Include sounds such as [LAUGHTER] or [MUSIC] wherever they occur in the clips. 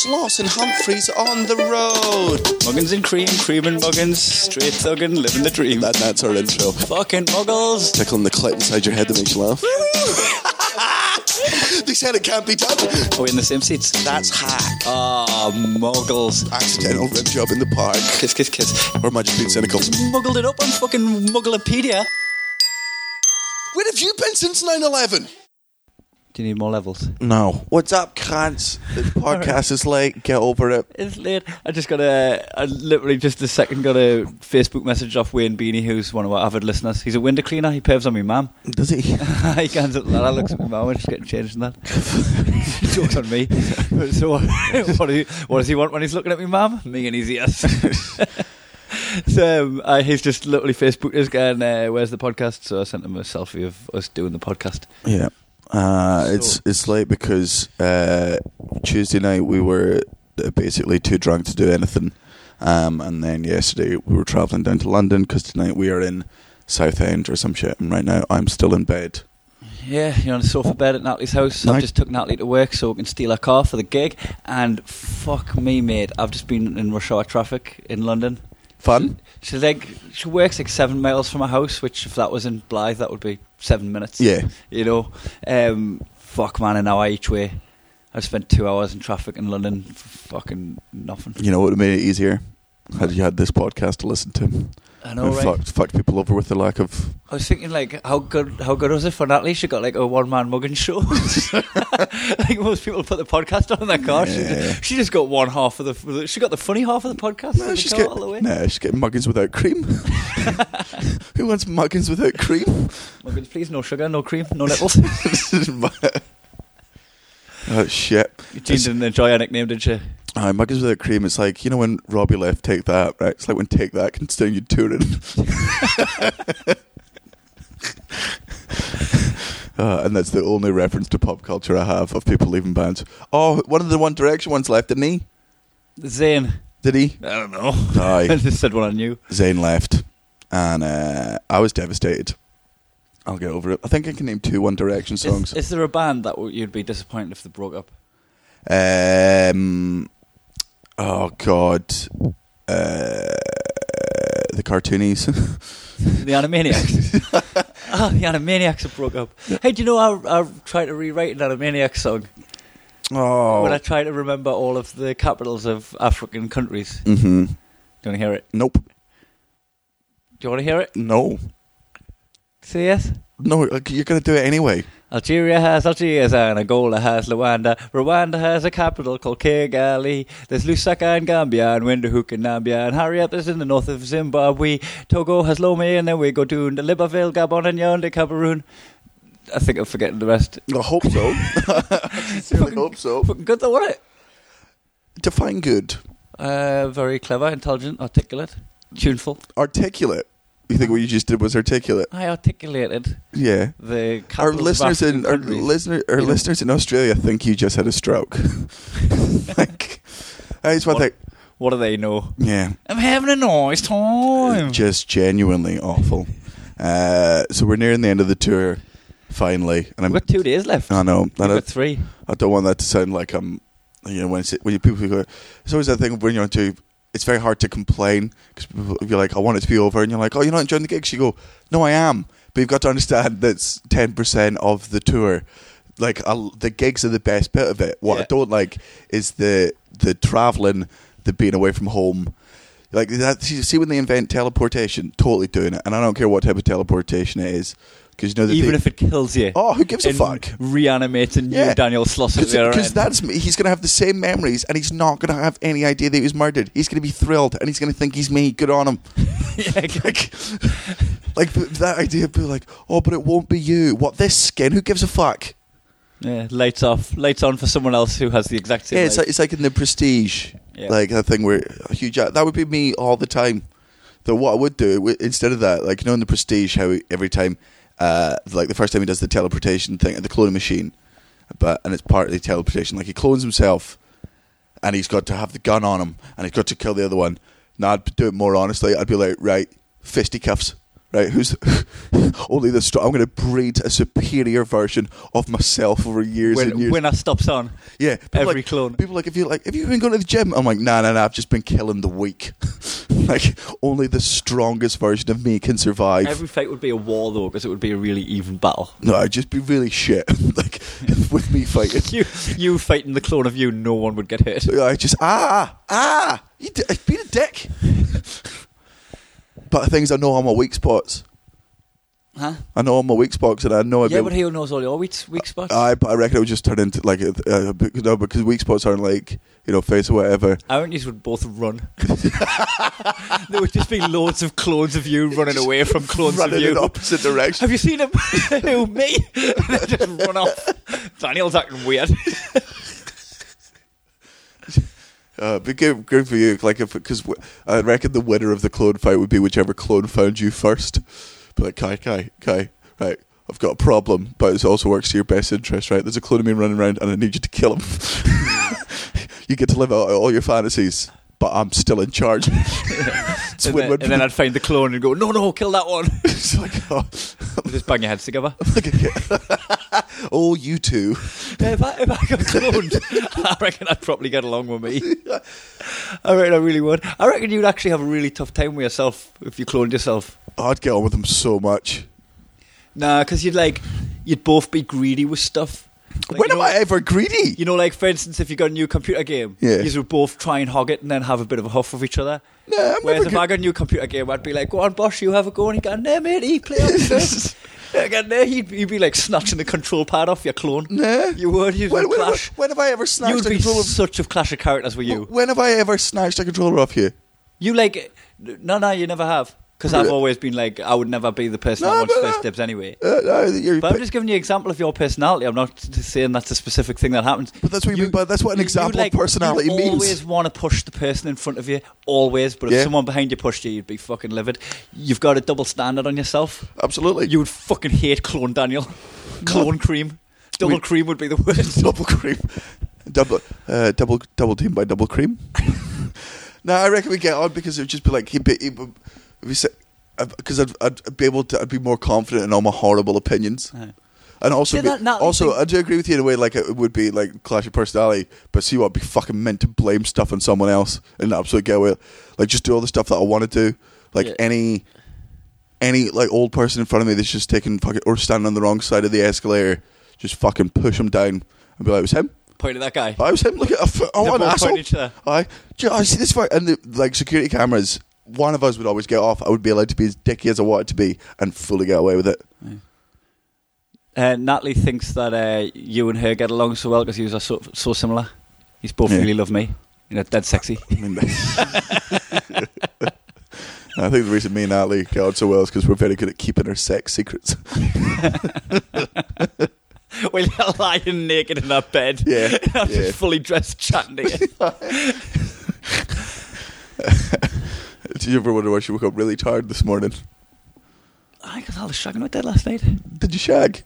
Sloss and Humphries on the road. Muggins and cream, cream and muggins, straight thuggin', living the dream. That, that's our intro. Fucking muggles. Tickling the clit inside your head that makes you laugh. [LAUGHS] they said it can't be done. Are we in the same seats? That's hack. Ah, muggles. Accidental rim job in the park. Kiss, kiss, kiss. Or am I just being cynical? Muggled it up on fucking Mugglepedia. Where have you been since 9 11? Do you need more levels? No. What's up, cunts? The [LAUGHS] podcast is late. Get over it. It's late. I just got a, I literally just a second got a Facebook message off Wayne Beanie, who's one of our avid listeners. He's a window cleaner. He paves on me mum. Does he? [LAUGHS] he can't that. I looks at my mum just getting changed in that. [LAUGHS] Jokes on me. So what, does he, what does he want when he's looking at me mum? Me and his ears. so um, uh, he's just literally Facebooked us going, uh, "Where's the podcast?" So I sent him a selfie of us doing the podcast. Yeah. Uh, So- it's it's late because uh, Tuesday night we were basically too drunk to do anything, um, and then yesterday we were traveling down to London because tonight we are in Southend or some shit. And right now I'm still in bed. Yeah, you're on the sofa bed at Natalie's house. I've just took Natalie to work so we can steal her car for the gig. And fuck me, mate, I've just been in rush hour traffic in London. Fun? She's like, she works like seven miles from her house, which if that was in Blyth, that would be seven minutes. Yeah. You know, um, fuck man, an hour each way. I've spent two hours in traffic in London for fucking nothing. You know what would have made it easier? Had you had this podcast to listen to? I know, and right? fucked, fucked people over with the lack of. I was thinking, like, how good, how good was it for Natalie? She got like a one man mugging show. [LAUGHS] [LAUGHS] like most people put the podcast on in their car. She, just, she just got one half of the. She got the funny half of the podcast. in No, the she's car getting, all the way. no, she's getting muggins without cream. [LAUGHS] Who wants muggins without cream? Muggins, please, no sugar, no cream, no nipples. oh shit! Jean didn't enjoy our nickname, did she? Uh, muggins without cream. It's like you know when Robbie left Take That, right? It's like when Take That continued touring. [LAUGHS] uh, and that's the only reference to pop culture I have of people leaving bands. Oh, one of the One Direction ones left, didn't he? Zayn. Did he? I don't know. Aye. [LAUGHS] I just said what I knew. Zayn left, and uh, I was devastated. I'll get over it. I think I can name two One Direction songs. Is, is there a band that you'd be disappointed if they broke up? Um, oh God, uh, the cartoonies. [LAUGHS] The Animaniacs. Ah, [LAUGHS] the Animaniacs have broke up. Hey, do you know I, I tried to rewrite an Animaniacs song oh, when I try to remember all of the capitals of African countries? Mm hmm Do you want to hear it? Nope. Do you want to hear it? No. Say yes. No, you're gonna do it anyway. Algeria has Algiers and Angola has Luanda. Rwanda has a capital called Kigali. There's Lusaka and Gambia and Windhoek and Nambia and Harriet is in the north of Zimbabwe. Togo has Lomé and then we go to Libreville, Gabon and Yaoundé, Cameroon. I think I'm forgetting the rest. I hope so. [LAUGHS] I sincerely hope so. Fucking good though, wasn't it? Define good. Uh, very clever, intelligent, articulate, tuneful. Articulate. You think what you just did was articulate? I articulated Yeah. the Our listeners in our countries. listener our know. listeners in Australia think you just had a stroke. [LAUGHS] like, I just want What? What do they know? Yeah. I'm having a nice time. just genuinely awful. Uh, so we're nearing the end of the tour, finally, and I'm. We've got two days left. I know. We've I, got three. I don't want that to sound like I'm. You know, when it's, when people go, it's always that thing when you're on tour. It's very hard to complain because you're like, I want it to be over, and you're like, oh, you're not enjoying the gigs. You go, no, I am, but you've got to understand that's ten percent of the tour. Like I'll, the gigs are the best bit of it. What I don't like is the the traveling, the being away from home. Like that. See see when they invent teleportation, totally doing it, and I don't care what type of teleportation it is, because you know that Even they, if it kills you. oh, who gives a fuck? Reanimating Yeah. you, Daniel Sloss at the other Because that's me. He's going to have the same memories, and he's not going to have any idea that he was murdered. He's going to be thrilled, and he's going to think he's me. Good on him. [LAUGHS] yeah, like, like that idea of being like, oh, but it won't be you. What this skin? Who gives a fuck? yeah, lights off, lights on for someone else who has the exact same. Yeah, it's life. like it's like in the Prestige, Yeah. like that thing where a huge. Uh, that would be me all the time. Though what I would do instead of that, like you know, in the Prestige, how every time, uh, like the first time he does the teleportation thing at the cloning machine, but and it's partly teleportation. Like he clones himself, and he's got to have the gun on him, and he's got to kill the other one. Now I'd do it more honestly. I'd be like, right, fisticuffs, right? Who's [LAUGHS] only the strong? I'm going to breed a superior version of myself over years When, and years. when I stops on. yeah, every like, clone. People like if you like, have you been going to the gym? I'm like, nah, nah, nah. I've just been killing the weak. [LAUGHS] like only the strongest version of me can survive. Every fight would be a war though, because it would be a really even battle. no, I'd just be really shit. [LAUGHS] like with me fighting. You, you fighting the clone of you, no one would get hit. I just ah ah. You d- been a dick. But the things I know are my weak spots. Huh? I know all my weak spots, and I know I'd Yeah, be but who knows all your weak, weak spots? I, but I reckon it would just turn into like a, uh, no, because weak spots aren't like you know face or whatever. Aren't you would both run? [LAUGHS] there would just be loads of clones of you running away from clones running of you. in opposite direction. Have you seen him? [LAUGHS] Who, me? [LAUGHS] Just run off. Daniel's acting weird. Uh, but good, good for you. Like if because I reckon the winner of the clone fight would be whichever clone found you first. But like, Kai, Kai, Kai, right? I've got a problem, but it also works to your best interest, right? There's a clone of me running around, and I need you to kill him. [LAUGHS] you get to live out all your fantasies, but I'm still in charge. [LAUGHS] And, then, and then I'd find the clone and go, no, no, kill that one. [LAUGHS] it's like, oh, just bang your heads together. [LAUGHS] oh, you two. Yeah, if, I, if I got [LAUGHS] cloned, I reckon I'd probably get along with me. I reckon I really would. I reckon you'd actually have a really tough time with yourself if you cloned yourself. I'd get on with them so much. Nah, because you'd like, you'd both be greedy with stuff. Like, when you am I ever greedy? You know, like for instance, if you got a new computer game, Yeah. you would both try and hog it and then have a bit of a huff with each other. Nah, I'm Whereas if I got a new computer game, I'd be like, "Go on, boss, you have a go," and he'd go, "No, matey, play [LAUGHS] on this." [LAUGHS] Again, there he'd, he'd be like snatching the control pad off your clone. Nah. You would. You'd When, when, clash. when have I ever snatched? A control? You snatched would a be controller? such a clash of characters with you. When have I ever snatched a controller off you? You like, no, no, you never have. Because I've always been like, I would never be the person No, that wants but, first uh, dibs anyway. Uh, no, But I'm just giving you an example of your personality. I'm not saying that's a specific thing that happens. but that's what you, mean. But that's what an you- example you, like, of personality you means. always want to push the person in front of you, always. But if Yeah. someone behind you pushed you, you'd be fucking livid. You've got a double standard on yourself. Absolutely. You would fucking hate Clone Daniel. [LAUGHS] Clone Cream. Double We- Cream would be the worst. [LAUGHS] double cream, double, uh, double, double team by double cream. [LAUGHS] no, I reckon we get on because it would just be like he'd be, he'd be, because I'd, I'd be able to, I'd be more confident in all my horrible opinions. Aye. And also, See, be, that- that also, thing- I do agree with you in a way. Like it would be like clash of personality, but see what I'd be fucking meant to blame stuff on someone else and absolutely get away. Like just do all the stuff that I want to do. Like Yeah. any, any like old person in front of me that's just taking fucking or standing on the wrong side of the escalator, just fucking push them down and be like, "It was him." Point at that guy. I was him. Look at I, oh, They're an both asshole. pointing at each other. I, do you know, I see this fight and the like security cameras. One of us would always get off. I would be allowed to be as dicky as I wanted to be and fully get away with it. Uh, Natalie thinks that uh, you and her get along so well because you are so, so similar. You both Yeah. really love me. You know, dead sexy. I mean, [LAUGHS] I think the reason me and Natalie get on so well is because we're very good at keeping our sex secrets. [LAUGHS] Well, you're lying naked in that bed. Yeah, [LAUGHS] I'm yeah. just fully dressed chatting to you. Did you ever wonder why she woke up really tired this morning? I got all the shagging with that last night. Did you shag?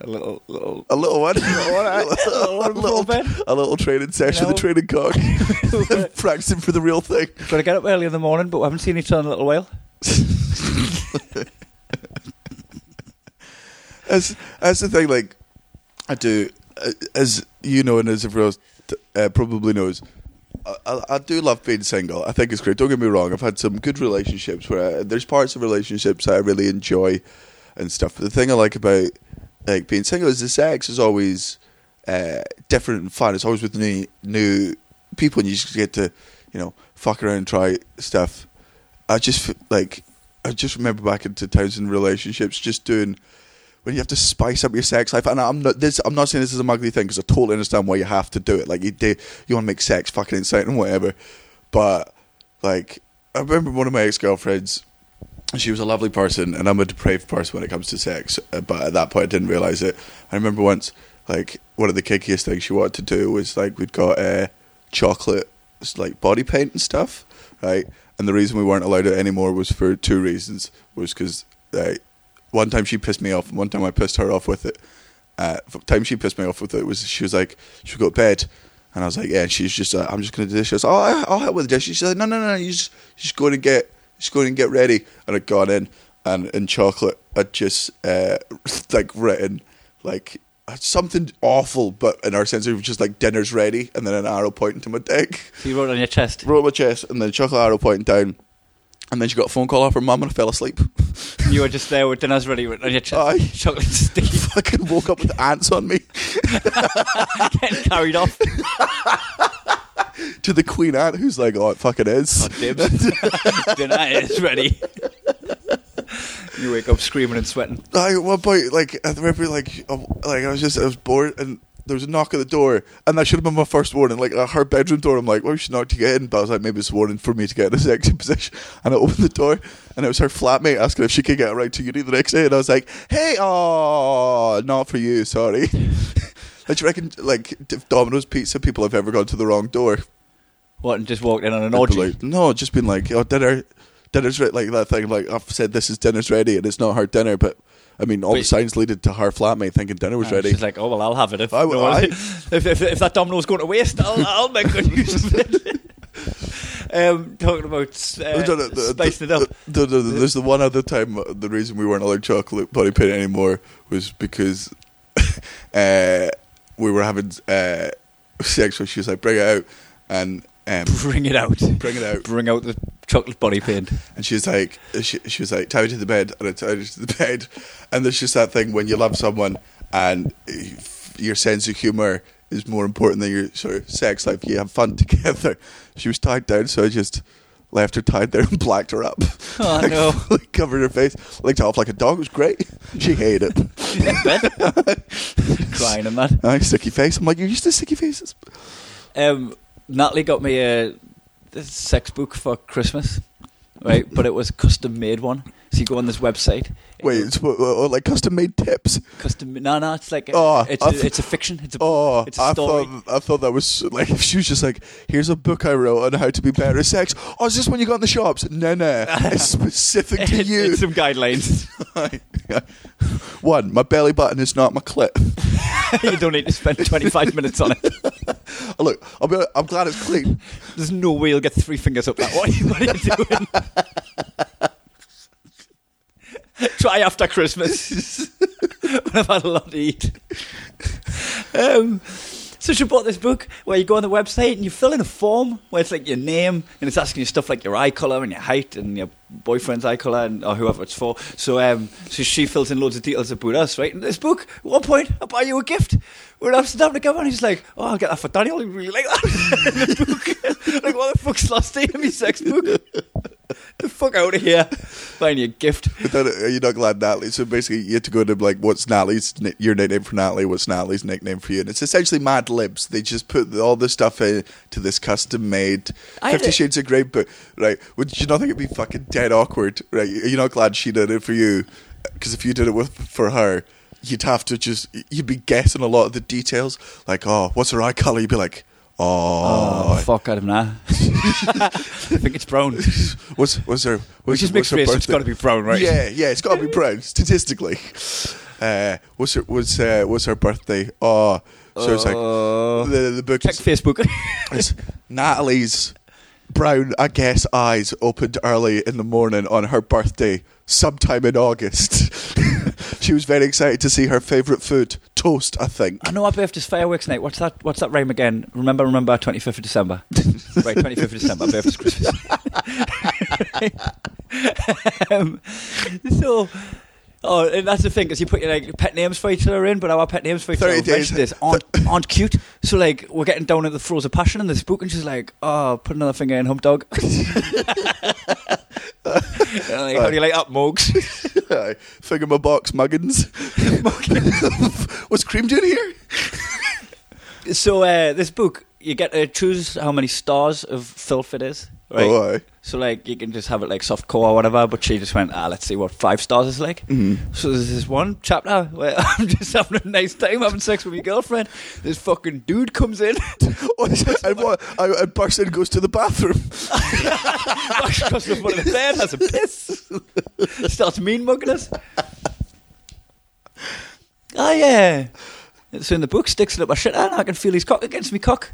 A little, little. A little one? one, aye. A little one [LAUGHS] a, little, bed. a little training session, know. the training cock. [LAUGHS] [LAUGHS] Practicing for the real thing. Got to get up early in the morning, but we haven't seen each other in a little while. As, as the thing, like, I do, uh, as you know, and as everyone else uh, probably knows, I, I, do love being single. I think it's great. Don't get me wrong. I've had some good relationships where I, there's parts of relationships that I really enjoy and stuff. But the thing I like about like being single is the sex is always uh, different and fun. It's always with new new people, and you just get to you know fuck around and try stuff. I just like I just remember back into in relationships, just doing when you have to spice up your sex life. And I'm not this. I'm not saying this is a ugly thing because I totally understand why you have to do it. Like you do, you want to make sex fucking exciting whatever. But like I remember one of my ex girlfriends. She was a lovely person, and I'm a depraved person when it comes to sex. uh, But at that point, I didn't realize it. I remember once, like one of the kickiest things she wanted to do was like we'd got uh, chocolate, like body paint and stuff, right? And the reason we weren't allowed it anymore was for two reasons. Was because uh, one time she pissed me off, and one time I pissed her off with it. Uh, the time she pissed me off with it was she was like she would go to bed, and I was like, yeah. And she's just, uh, I'm just gonna do this. She goes, oh, I- I'll help with the dishes. She's like, no, no, no, you just, you just go and get, just go and get ready. And I'd gone in, and in chocolate, I'd just uh, [LAUGHS] like written like something awful, but in our sense, it was just like dinner's ready, and then an arrow pointing to my [LAUGHS] dick. So you wrote it on your chest. Wrote my chest, and then chocolate arrow pointing down. And then she got a phone call off her mum and I fell asleep. You were just there with dinner's ready on your chest. Aye. Chocolate sticky, [LAUGHS] Fucking woke up with ants on me. [LAUGHS] getting carried off. [LAUGHS] to the queen ant, who's like, "Oh, it fucking is." Oh, dibs. Dinner is ready. you wake up screaming and sweating. I at one point, like I remember, like like I was just I was bored, and there was a knock at the door, and that should have been my first warning. Like her bedroom door, I'm like, well, she knocked to get in, but I was like, maybe it's a warning for me to get in a [LAUGHS] sexy position. And I opened the door, and it was her flatmate asking if she could get a ride to uni the next day, and I was like, hey, oh, not for you, sorry. [LAUGHS] Like, do you reckon, like, if Domino's Pizza people have ever gone to the wrong door? What, and just walked in on an orgy? Like, no, just been like, oh, dinner, dinner's ready. Like that thing, like I've said, this is dinner's ready, and it's not her dinner, but I mean, all the Wait. signs leaded to her flatmate thinking dinner was ready. She's like, oh, well, I'll have it. If, I- no one- I- [LAUGHS] if, if, if that domino's going to waste, I'll, I'll make good use of it. [LAUGHS] um, talking about uh, No, no, no, the- spicing the- it up. the- the- the- there's the one other time uh, the reason we weren't allowed chocolate body paint anymore was because [LAUGHS] uh, we were having uh, sex. So she was like, "Bring it out," and um, Bring it out. bring it out. Bring out the chocolate body paint. And she was like, she, she was like, tie to the bed, and I tied her to the bed. And there's just that thing when you love someone and your sense of humor is more important than your sort of sex life. You have fun [LAUGHS] together. She was tied down, so I just left her tied there and blacked her up. Oh, [LAUGHS] Like, no. fully covered her face, licked off like a dog. It was great. She hated it. [LAUGHS] Crying and that. Aye, sticky face. I'm like, you're used to sticky faces. Um, Natalie got me a, sex book for Christmas, right? but it was custom made one. So you go on this website. Wait, it's like custom made tips. custom. No, no, it's like Oh, it's I a, th- it's a fiction. It's a Oh, it's a I story. thought I thought that was like if [LAUGHS] she was just like, "Here's a book I wrote on how to be better at sex." Oh, is this when you got in the shops? No, no, it's [LAUGHS] specific to you. it's some guidelines. [LAUGHS] One, my belly button is not my clit. you don't need to spend 25 minutes on it. Oh, look, be, I'm glad it's clean. [LAUGHS] There's no way you'll get three fingers up that. What are you, what are you doing? [LAUGHS] Try after Christmas [LAUGHS] when I've had a lot to eat. Um, so she bought this book where you go on the website and you fill in a form where it's like your name and it's asking you stuff like your eye color and your height and your boyfriend's eye color and or whoever it's for. So um, so she fills in loads of details about us, right? In this book, at one point, I buy you a gift. We're in Amsterdam together, and he's like, "Oh, I'll get that for Daniel. He really like that." [LAUGHS] in the book. [LAUGHS] like, what the fuck's last day in my sex book? [LAUGHS] the fuck out of here! Buying you a gift. But then, are you not glad Natalie? So basically, you have to go to like, what's Natalie's ni- your nickname for Natalie? What's Natalie's nickname for you? And it's essentially Mad Libs. They just put all this stuff in to this custom made Fifty Shades of Grey book. Right? Would you not think it'd be fucking dead awkward? Right? You're not glad she did it for you because if you did it with for her. You'd have to just, you'd be guessing a lot of the details. Like, oh, what's her eye color? You'd be like, Oh, oh, fuck, I don't know. [LAUGHS] I think it's brown. [LAUGHS] what's, what's her, what's, Which is mixed race, it's got to be brown, right? Yeah, yeah, it's got to be [LAUGHS] brown statistically. Uh, what's her what's uh, what's her birthday? Oh, so it's like Uh, the the book check is Facebook. it's Natalie's brown, I guess, eyes opened early in the morning on her birthday, sometime in August. [LAUGHS] she was very excited to see her favourite food, toast. I think. I know our birthday's fireworks night. What's that? What's that rhyme again? Remember, remember, twenty fifth of December. [LAUGHS] right, twenty fifth of December. Birthday's Christmas. [LAUGHS] um, so, oh, and that's the thing because you put your like pet names for each other in, but our pet names for each other 30 we've mentioned this aren't, aren't cute. So like we're getting down at the throes of passion in this book, and she's like, "Oh, put another finger in, hump dog." [LAUGHS] [LAUGHS] And I'm like, How do you like that, Mugs? [LAUGHS] Aye. Finger my box, muggins. What's cream doing here? So uh, this book, you get to choose how many stars of filth it is, right? Oh, aye. So like you can just have it like soft core or whatever, but she just went, ah, let's see what five stars is like. Mhm. So there's this one chapter [LAUGHS] where I'm just having a nice time having sex with my girlfriend. This fucking dude comes in, [LAUGHS] Oh, and what? I, and and goes to the bathroom. walks across the foot of the bed, has a piss, [LAUGHS] starts mean mugging us. Oh yeah. So in the book, sticks it up my shit, and I can feel his cock against me cock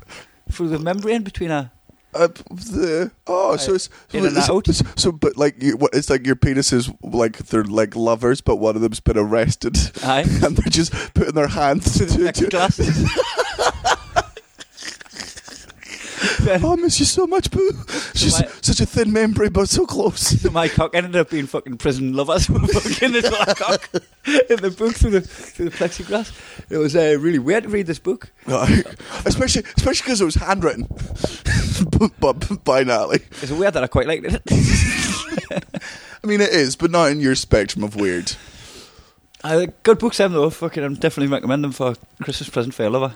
through the membrane between our Uh, the, oh, so it's In and so, out. so, so, but like you, what, it's like your penis is like they're like lovers, but one of them's been arrested, Aye. [LAUGHS] and they're just putting their hands [LAUGHS] to, to, Next glass. [LAUGHS] Oh, I miss you so much, boo. She's my- such a thin membrane, but so close. [LAUGHS] So my cock ended up being fucking prison lovers were [LAUGHS] fucking this [LAUGHS] cock in the book through the through the plexiglass. It was uh, really weird to read this book. especially, especially because it was handwritten, but by Natalie. It's weird that I quite liked it. I mean, it is, but not in your spectrum of weird. uh, good books, them though. Fucking, I'm definitely recommend them for Christmas present for your lover.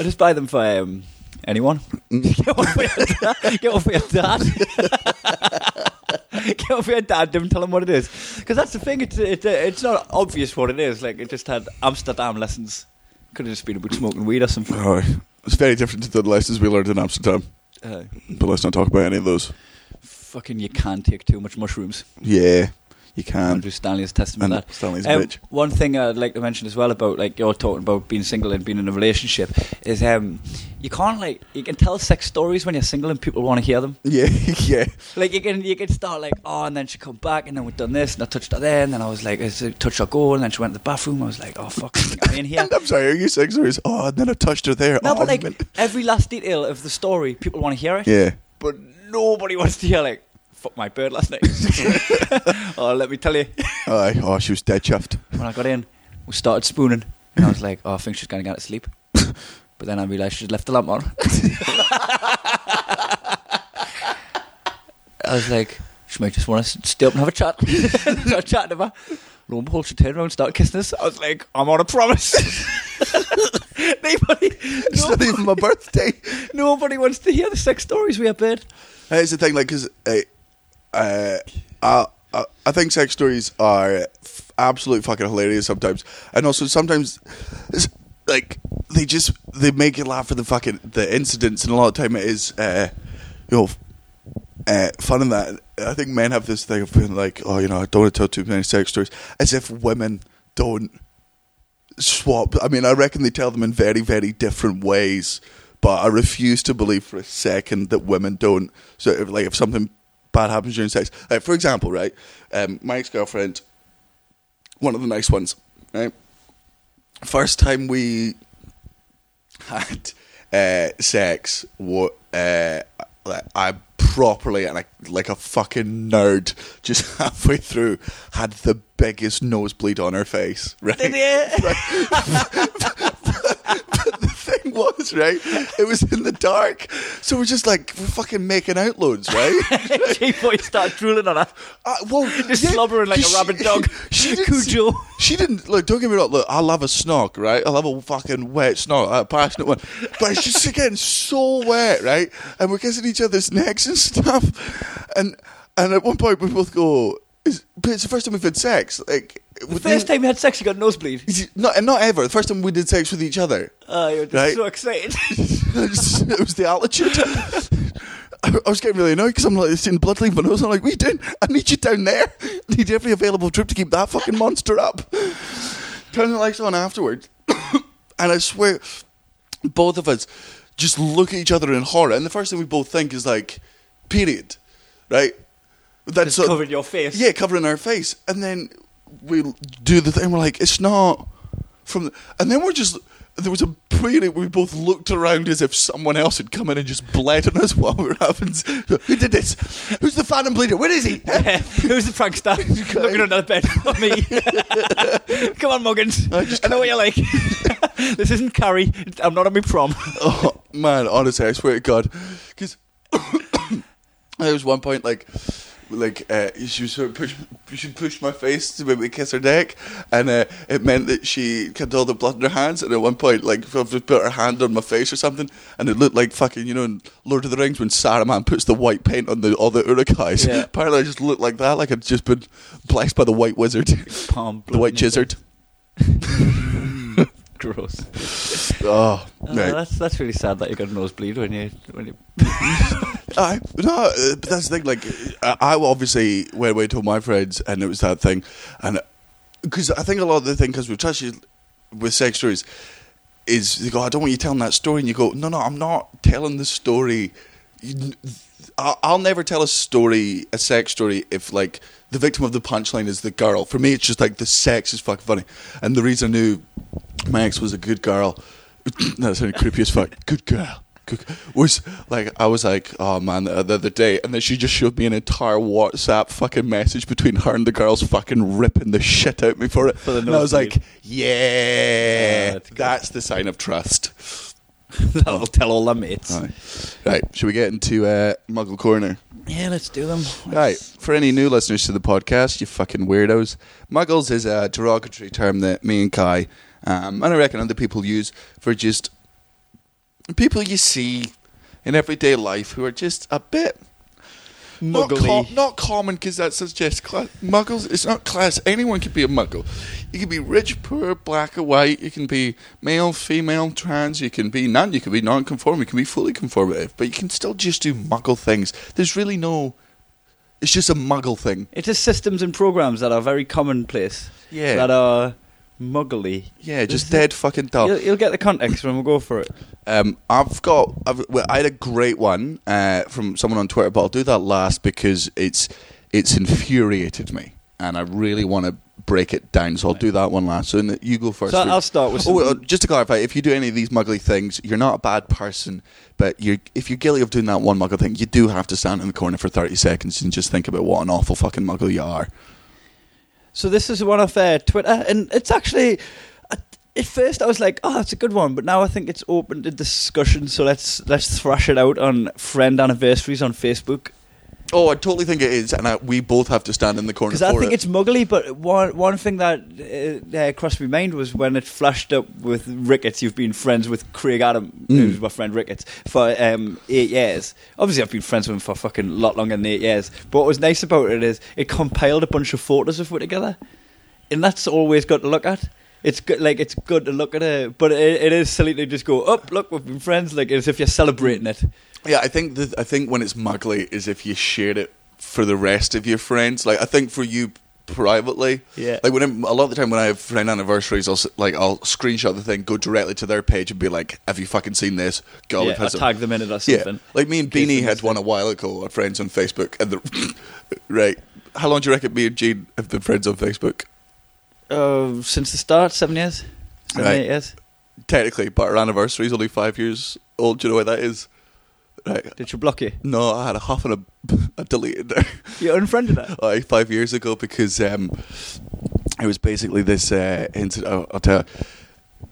I just buy them for um, anyone. [LAUGHS] Get one for your dad. Get one for your dad. [LAUGHS] Get one for your dad. Don't tell him what it is, because that's the thing. It's it, it's not obvious what it is. Like it just had Amsterdam lessons. Could have just been about smoking weed or something. Oh, it's very different to the lessons we learned in Amsterdam. Uh, But let's not talk about any of those. fucking, you can't take too much mushrooms. Yeah, you can. Andrew Stanley is testament And that. Stanley's Um, bitch. One thing I'd like to mention as well about like you're talking about being single and being in a relationship is um you can't like you can tell sex stories when you're single and people want to hear them. [LAUGHS] Yeah, yeah. Like you can you can start like oh and then she come back and then we've done this and I touched her there and then I was like is it touch her goal and then she went to the bathroom I was like oh fuck I'm in [LAUGHS] here. I'm sorry, are you sex stories? Oh, and then I touched her there. No, oh, but like every last detail of the story, people want to hear it. Yeah. But nobody wants to hear like fuck my bird last night. [LAUGHS] oh, let me tell you. Aye. Oh, she was dead chuffed. when I got in, we started spooning, and I was like, "Oh, I think she's going to get to sleep." [LAUGHS] but then I realised she'd left the lamp on. [LAUGHS] I was like, "She might just want to stay up and have a chat." so I chatted to her. Lo and behold, she turned around and started kissing us. I was like, "I'm on a promise." nobody, It's not even my birthday. nobody wants to hear the sex stories we have heard. Here's the thing, like, because uh, uh, I, I, think sex stories are f- absolutely fucking hilarious sometimes, and also sometimes, like, they just they make you laugh for the fucking the incidents, and a lot of time it is, uh, you know, uh, fun in that. I think men have this thing of being like, oh, you know, I don't want to tell too many sex stories, as if women don't swap. I mean, I reckon they tell them in very, very different ways, but I refuse to believe for a second that women don't. So, if, like, if something bad happens during sex, like, for example, right, um, my ex girlfriend, one of the nice ones, right, first time we had uh, sex, what uh, I properly and I, like a fucking nerd, just [LAUGHS] halfway through, had the biggest nosebleed on her face. Right? Did you? [LAUGHS] the thing [LAUGHS] was, right? It was in the dark, so we're just like we're fucking making out loads, right? [LAUGHS] you started drooling on her. Uh, well, [LAUGHS] Just slobbering like a rabid dog. She didn't, Cujo. She didn't look. Don't get me wrong. Look, I love a snog, right? I love a fucking wet snog, a passionate one. But it's just getting so wet, right? And we're kissing each other's necks and stuff. And and at one point we both go, is, "But it's the first time we've had sex." Like The first time you had sex, you got a nosebleed. Not and not ever. The first time we did sex with each other. Oh, you're just Right. so excited. [LAUGHS] it was the altitude. I [LAUGHS] I was getting really annoyed because I'm like seeing blood leave my nose. I'm like, "What are you doing? I need you down there. I [LAUGHS] need every available trip to keep that fucking monster up." Turn the lights on afterwards, [COUGHS] and I swear, both of us just look at each other in horror. And the first thing we both think is like, "Period," right? That's covering your face. yeah, covering our face, and then we do the thing. We're like, it's not from, the, and then we're just. There was a period we both looked around as if someone else had come in and just bled on us [LAUGHS] while we were having. Who did this? Who's the phantom bleeder? Where is he? [LAUGHS] Who's the prankster? Looking under the bed for me. [LAUGHS] Come on, Muggins. I, I know what you're like. this isn't Carrie. I'm not on my prom. oh man, honestly, I swear to God, because [COUGHS] there was one point like. Like uh, she was sort of push, she pushed my face to make me kiss her neck, and uh, it meant that she kept all the blood in her hands. And at one point, like she put her hand on my face or something, and it looked like fucking you know in Lord of the Rings when Saruman puts the white paint on the all the Uruk-hai. Yeah. [LAUGHS] Apparently, I just looked like that, like I'd just been blessed by the white wizard, [LAUGHS] the white gizzard. [LAUGHS] Gross. [LAUGHS] Oh, right. that's that's really sad that you got a nosebleed when you when you. [LAUGHS] I no, uh, but that's the thing. Like, I, I obviously went away told my friends, and it was that thing, and because I think a lot of the thing because we've touched it with sex stories, is they go, I don't want you telling that story, and you go, no, no, I'm not telling the story. You- I'll never tell a story, a sex story, if like the victim of the punchline is the girl. For me, it's just like the sex is fucking funny, and the reason I knew my ex was a good girl. [CLEARS THROAT] no, that sounded creepy as fuck. Good girl. Good, was like I was like, oh man, the, the other day, and then she just showed me an entire WhatsApp fucking message between her and the girls, fucking ripping the shit out of me for it. For and I was like, yeah, that's that's the sign of trust. [LAUGHS] That'll tell all the mates. Aye. Right, should we get into uh, Muggle Corner? Yeah, let's do them. Right, for any new listeners to the podcast, you fucking weirdos, Muggles is a derogatory term that me and Kai, um, and I reckon other people use for just people you see in everyday life who are just a bit not, com- not common because that suggests class. Muggles, it's not class. Anyone can be a Muggle. You can be rich, poor, black or white. You can be male, female, trans. You can be none. You can be non-conform. You can be fully conformative. But you can still just do Muggle things. There's really no. It's just a Muggle thing. It is systems and programs that are very commonplace. Yeah. That are muggly. Yeah, just Is it- dead fucking dull. You'll, you'll get the context when we go for it. Um, I've got. I've, well, I had a great one uh, from someone on Twitter, but I'll do that last because it's it's infuriated me, and I really want to break it down. So I'll do that one last. So n- you go first. So I'll start with Oh, uh, something- just to clarify, if you do any of these muggly things, you're not a bad person, but you're if you're guilty of doing that one muggle thing, you do have to stand in the corner for thirty seconds and just think about what an awful fucking muggle you are. So this is one of uh, Twitter, and it's actually. At first, I was like, "Oh, that's a good one," but now I think it's open to discussion. So let's let's thrash it out on friend anniversaries on Facebook Oh, I totally think it is, and I, we both have to stand in the corner because I think it. it's muggly. But one one thing that uh, uh, crossed my mind was when it flashed up with Ricketts. You've been friends with Craig Adam, Mm. who's my friend Ricketts, for um, eight years. Obviously, I've been friends with him for fucking lot longer than eight years. But what was nice about it is it compiled a bunch of photos of we together, and that's always good to look at. It's good, like it's good to look at it, but it, it is silly to just go up. look, we've been friends, like as if you're celebrating it. Yeah, I think the, I think when it's muggly is if you shared it for the rest of your friends. Like I think for you privately, Yeah. Like when I'm, a lot of the time when I have friend anniversaries, I'll like I'll screenshot the thing, go directly to their page, and be like, "Have you fucking seen this?" Go yeah, I tag them in it or something. Yeah, like me and Beanie had one a while ago. Our friends on Facebook, and the [COUGHS] right. How long do you reckon me and Gene have been friends on Facebook? Uh, since the start, seven years, seven Right. eight years. Technically, but our anniversary is only five years old. Do you know what that is? Right. Did you block it? No, I had a half and a, a deleted there. You unfriended her. [LAUGHS] like five years ago because um, it was basically this uh, incident. I'll, I'll tell you.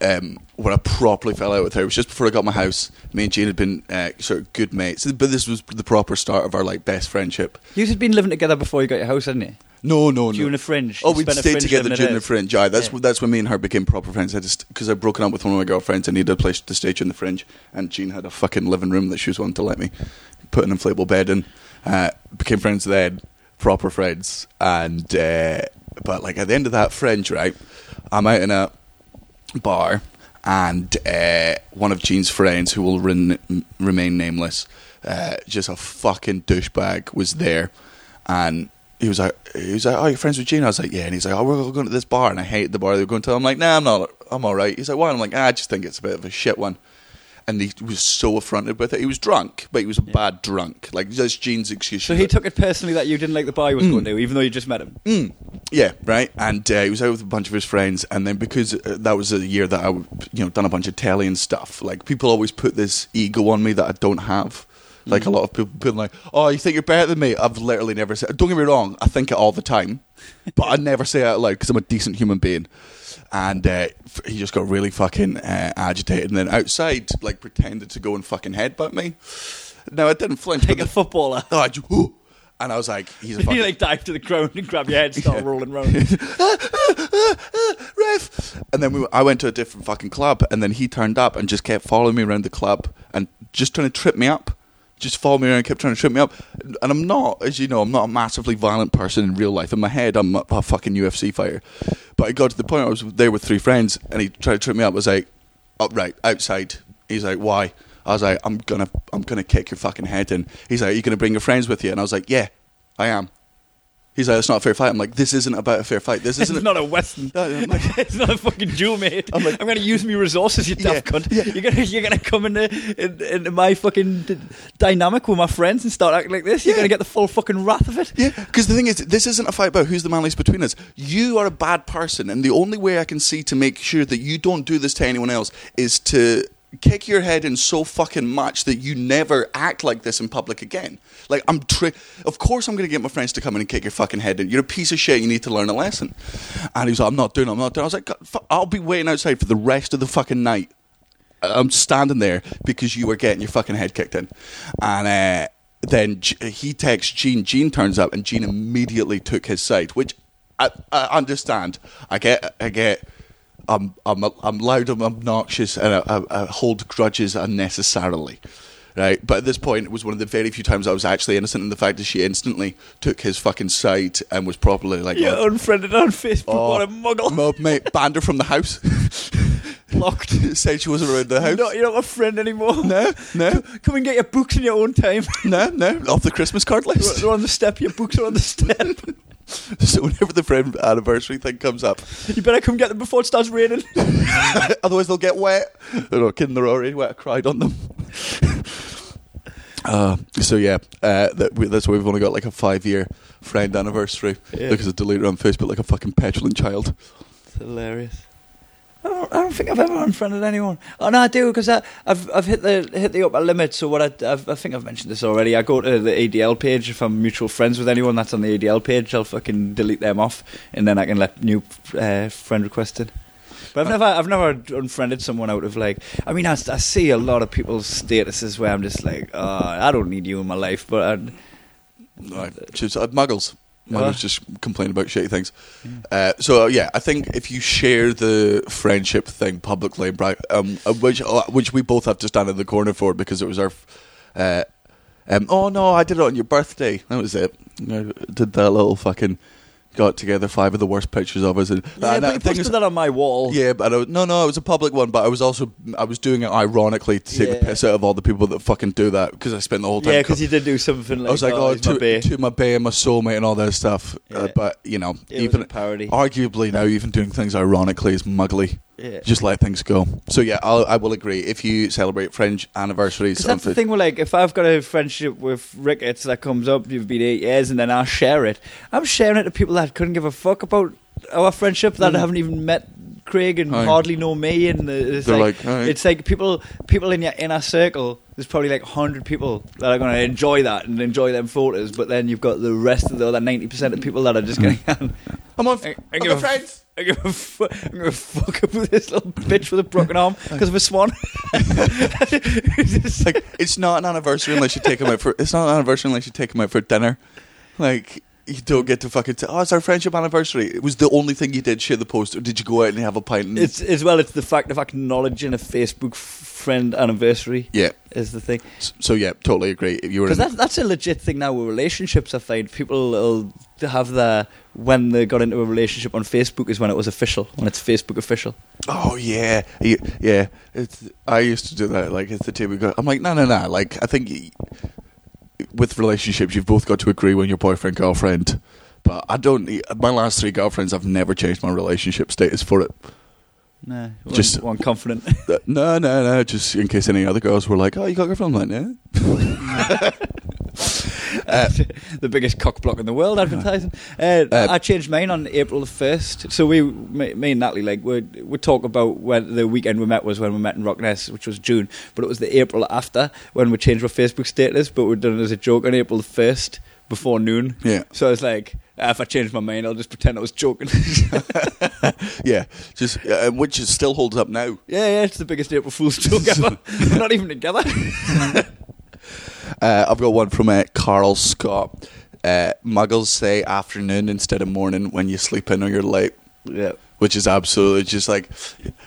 Um, when I properly fell out with her, it was just before I got my house. Me and Jane had been uh, sort of good mates, but this was the proper start of our like best friendship. You had been living together before you got your house, hadn't you? No, no, no. During the fringe. Oh, You we spent a stayed together during the out. fringe. Aye, that's Yeah. that's when me and her became proper friends. I just because I'd broken up with one of my girlfriends, I needed a place to stay during the fringe, and Jean had a fucking living room that she was wanting to let me put an inflatable bed in. Uh, became friends then, proper friends, and uh, but like at the end of that fringe, right, I'm out in a bar, and uh, one of Jean's friends, who will ren- remain nameless, uh, just a fucking douchebag, was there, and he was like, he was like, oh, you're friends with Jean? I was like, yeah, and he's like, oh, we're going to this bar, and I hate the bar they were going to. I'm like, nah, I'm not, I'm all right. He's like, why? I'm like, ah, I just think it's a bit of a shit one. And he was so affronted with it. He was drunk, but he was a bad drunk. Like, that's Jean's excuse. So he took it personally that you didn't like the bar he was going to, even though you just met him. Mm, yeah, right. And uh, he was out with a bunch of his friends, and then because uh, that was a year that I, you know, done a bunch of telly and stuff. Like people always put this ego on me that I don't have. Like a lot of people being like, "Oh, you think you're better than me?" I've literally never said. Don't get me wrong, I think it all the time, but I never say it out loud because I'm a decent human being. And uh, f- he just got really fucking uh, agitated, and then outside, like pretended to go and fucking headbutt me. No, I didn't flinch. Like a the- footballer. [LAUGHS] oh, I just, "Ooh." and I was like, "He's a [LAUGHS] fucking you like dive to the ground and grab your head, start rolling round. [LAUGHS] ref. And then we, I went to a different fucking club, and then he turned up and just kept following me around the club and just trying to trip me up. Just followed me around, and kept trying to trip me up. And I'm not, as you know, I'm not a massively violent person in real life. In my head, I'm a, a fucking UFC fighter. But I got to the point I was there with three friends, and he tried to trip me up. I was like, "Oh, right, outside." He's like, "Why?" I was like, "I'm gonna, I'm gonna kick your fucking head in." He's like, "Are you gonna bring your friends with you?" And I was like, "Yeah, I am." He's like, it's not a fair fight. I'm like, this isn't about a fair fight. This [LAUGHS] isn't. It's not a Western. [LAUGHS] No, I'm like- [LAUGHS] it's not a fucking duel, mate. I'm, I'm like- going to use my resources, you Yeah, daft cunt. yeah. You're gonna you're gonna come into in, into my fucking d- dynamic with my friends and start acting like this. You're Yeah. gonna get the full fucking wrath of it. Yeah, because the thing is, this isn't a fight about who's the manliest between us. You are a bad person, and the only way I can see to make sure that you don't do this to anyone else is to kick your head in so fucking much that you never act like this in public again. Like I'm, tri- of course I'm going to get my friends to come in and kick your fucking head in. You're a piece of shit. You need to learn a lesson. And he's like, I'm not doing. it, I'm not doing. it." I was like, "God, fu- I'll be waiting outside for the rest of the fucking night. I'm standing there because you were getting your fucking head kicked in. And uh, then he texts Gene. Gene turns up, and Gene immediately took his side, which I, I understand. I get, I get. I'm, I'm, I'm loud, I'm obnoxious, and I, I, I hold grudges unnecessarily. Right, but at this point, it was one of the very few times I was actually innocent in the fact that she instantly took his fucking side and was properly like, You're oh, unfriended on Facebook. oh, what a muggle. mo- mate, banned her from the house. [LAUGHS] Blocked. Said she wasn't around the house. Not, you're not my friend anymore. No, no, [LAUGHS] Come and get your books in your own time. no, no. Off the Christmas card list. They're on the step. Your books are on the [LAUGHS] step. [LAUGHS] so whenever the friend anniversary thing comes up, You better come get them before it starts raining. [LAUGHS] otherwise they'll get wet. They're not kidding. They're already wet. I cried on them. [LAUGHS] Uh, so yeah, uh, that we, that's why we've only got like a five-year friend anniversary Yeah. Because I deleted her on Facebook like a fucking petulant child. It's hilarious. I don't, I don't think I've ever unfriended anyone. Oh no, I do because I've I've hit the hit the upper limit. So what I I've, I think I've mentioned this already. I go to the ADL page if I'm mutual friends with anyone that's on the ADL page. I'll fucking delete them off, and then I can let new uh, friend request in. But I've never I've never unfriended someone out of like. I mean, I see a lot of people's statuses where I'm just like, oh, I don't need you in my life, but I'd, Right. Just, uh, muggles. Muggles Uh. just complain about shitty things. Uh, so uh, yeah, I think if you share the friendship thing publicly, bri- um, uh, which uh, which we both have to stand in the corner for because it was our. f- Uh, um, oh no, I did it on your birthday. That was it. I did that little fucking. Got together five of the worst pictures of us. And, yeah, and but that you posted that on my wall. yeah, but I was, no, no, it was a public one. But I was also I was doing it ironically to take the piss out of all the people that fucking do that because I spent the whole time. Yeah, because you did do something like, I was like, oh, oh, he's my to, bae. to my bay and my soulmate and all that stuff. Uh, but you know, It even parody. arguably now, even doing things ironically is muggly. Yeah. Just let things go. So yeah, I'll, I will agree. If you celebrate French anniversaries, that's the thing with like, if I've got a friendship with Ricketts that comes up, you've been eight years, and then I share it, I'm sharing it to people that couldn't give a fuck about our friendship, that Mm. haven't even met Craig and Aye. hardly know me, and it's They're like, like, it's like people, people in your inner circle. There's probably like hundred people that are going to enjoy that and enjoy them photos, but then you've got the rest of the other ninety percent of people that are just going. Hmm. [LAUGHS] I'm on. I, I I'm give on a friends. I give a fu- I'm gonna fuck [LAUGHS] up with this little bitch with a broken arm because of a swan. It's [LAUGHS] like it's not an anniversary unless you take him out for. It's not an anniversary unless you take them out for dinner. Like you don't get to fucking. T- oh, it's our friendship anniversary. It was the only thing you did. Share the post, or did you go out and have a pint? And, It's as well. It's the fact of acknowledging a Facebook friend anniversary yeah. is the thing. S- So yeah, totally agree. If you were Because that's that's a legit thing now with relationships. I find people will have the when they got into a relationship on Facebook is when it was official, when it's Facebook official. Oh yeah, yeah. It's, I used to do that. Like it's the got. I'm like, no, no, no. Like I think with relationships, you've both got to agree when your boyfriend girlfriend. But I don't. My last three girlfriends, I've never changed my relationship status for it. Nah, Just- one confident. [LAUGHS] No, no, no. Just in case any other girls were like, "Oh, you got a girlfriend?" I'm like, no. [LAUGHS] [LAUGHS] Uh, [LAUGHS] the biggest cock block in the world advertising. Uh, Uh, I changed mine on April the first. So we, me, me and Natalie, like we we talk about when the weekend we met was when we met in RockNess, which was June, but it was the April after when we changed our Facebook status, but we'd done it as a joke on April the first before noon. Yeah, So I was like, ah, if I change my mind, I'll just pretend I was joking. [LAUGHS] yeah. Just uh, which is, still holds up now. yeah, yeah, it's the biggest April Fool's joke ever. [LAUGHS] We're not even together. Uh, I've got one from uh, Carl Scott. Uh, muggles say afternoon instead of morning when you sleep in or you're late. yeah. which is absolutely just like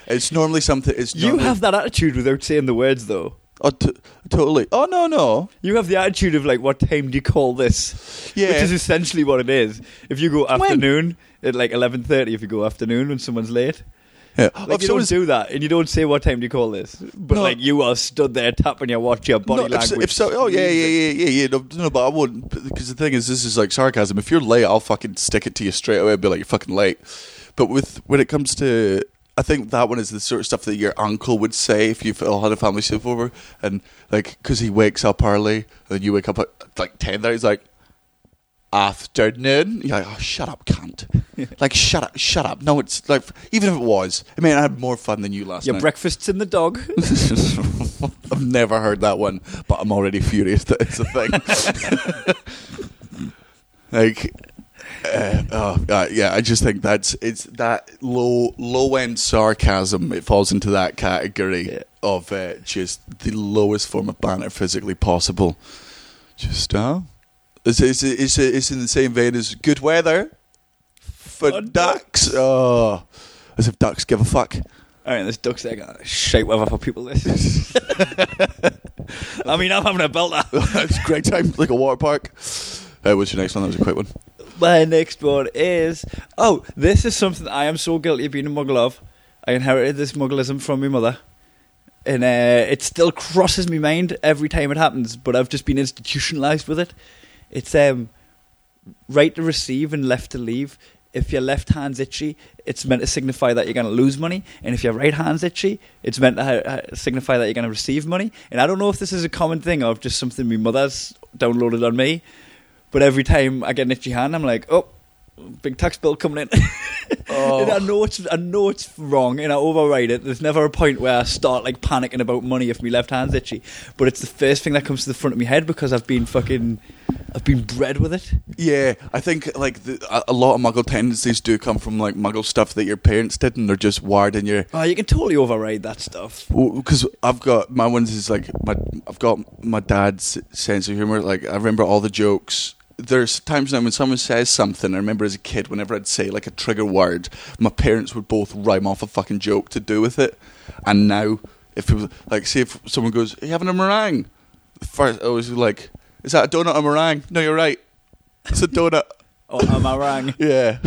it's normally something. It's You normally- have that attitude without saying the words, though. oh, t- totally. Oh no, no, You have the attitude of like, what time do you call this? yeah, Which is essentially what it is. If you go afternoon at like eleven thirty, if you go afternoon when someone's late, Yeah. Like If you don't do that, and you don't say what time do you call this, but No. like you are stood there tapping your watch, your body No, if, language. so- if so, oh yeah, yeah, yeah, yeah, yeah. No, no, but I wouldn't because the thing is, this is like sarcasm. If you're late, I'll fucking stick it to you straight away. I'd be like, you're fucking late. But with when it comes to, I think that one is the sort of stuff that your uncle would say if you've all had a family sleepover, and like because he wakes up early and you wake up at like ten. There, he's like. Afternoon, you're like, oh, shut up, cunt! like, shut up, shut up. No, it's like, even if it was, I mean, I had more fun than you last Your night. breakfast's in the dog. [LAUGHS] I've never heard that one, but I'm already furious that it's a thing. [LAUGHS] like, uh, oh, uh, yeah, I just think that's it's that low low end sarcasm. It falls into that category Yeah. of uh, just the lowest form of banter physically possible. Just uh, it's it's it's, it's in the same vein as good weather for For ducks. Oh, as if ducks give a fuck. All right, this duck's there going, shite weather for people this. [LAUGHS] I mean, I'm having a belter. [LAUGHS] it's a great time, like a water park. Uh, what's your next one? That was a quick one. My next one is oh, this is something I am so guilty of being a muggle of. I inherited this muggleism from my mother, and uh, it still crosses my mind every time it happens. But I've just been institutionalized with it. It's um, right to receive and left to leave. If your left hand's itchy, it's meant to signify that you're going to lose money, and if your right hand's itchy, it's meant to ha- signify that you're going to receive money. And I don't know if this is a common thing or just something my mother's downloaded on me. But every time I get an itchy hand, I'm like, oh, big tax bill coming in. [LAUGHS] Oh. I know it's I know it's wrong, and I override it. There's never a point where I start like panicking about money if my left hand's itchy. But it's the first thing that comes to the front of my head because I've been fucking, I've been bred with it. Yeah, I think like the, a, lot of Muggle tendencies do come from like Muggle stuff that your parents did, and they're just wired in your. Oh, you can totally override that stuff. Because I've got my ones is like my I've got my dad's sense of humor. Like I remember all the jokes. There's times now when someone says something. I remember as a kid, whenever I'd say like a trigger word, my parents would both rhyme off a fucking joke to do with it. And now, if it was like, say if someone goes, "Are you having a meringue?" First, I was like, "Is that a donut or meringue?" No, you're right. It's a donut. [LAUGHS] Oh, am I wrong? Yeah,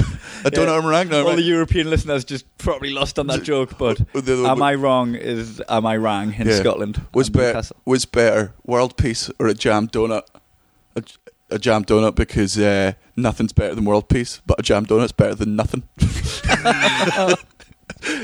a donut Yeah. or meringue. No, All right. the European listeners just probably lost on that joke, but [LAUGHS] am I wrong? Is am I wrong in Yeah. Scotland? was better was better world peace or a jam donut a, a jam donut because uh, nothing's better than world peace but a jam donut's better than nothing [LAUGHS]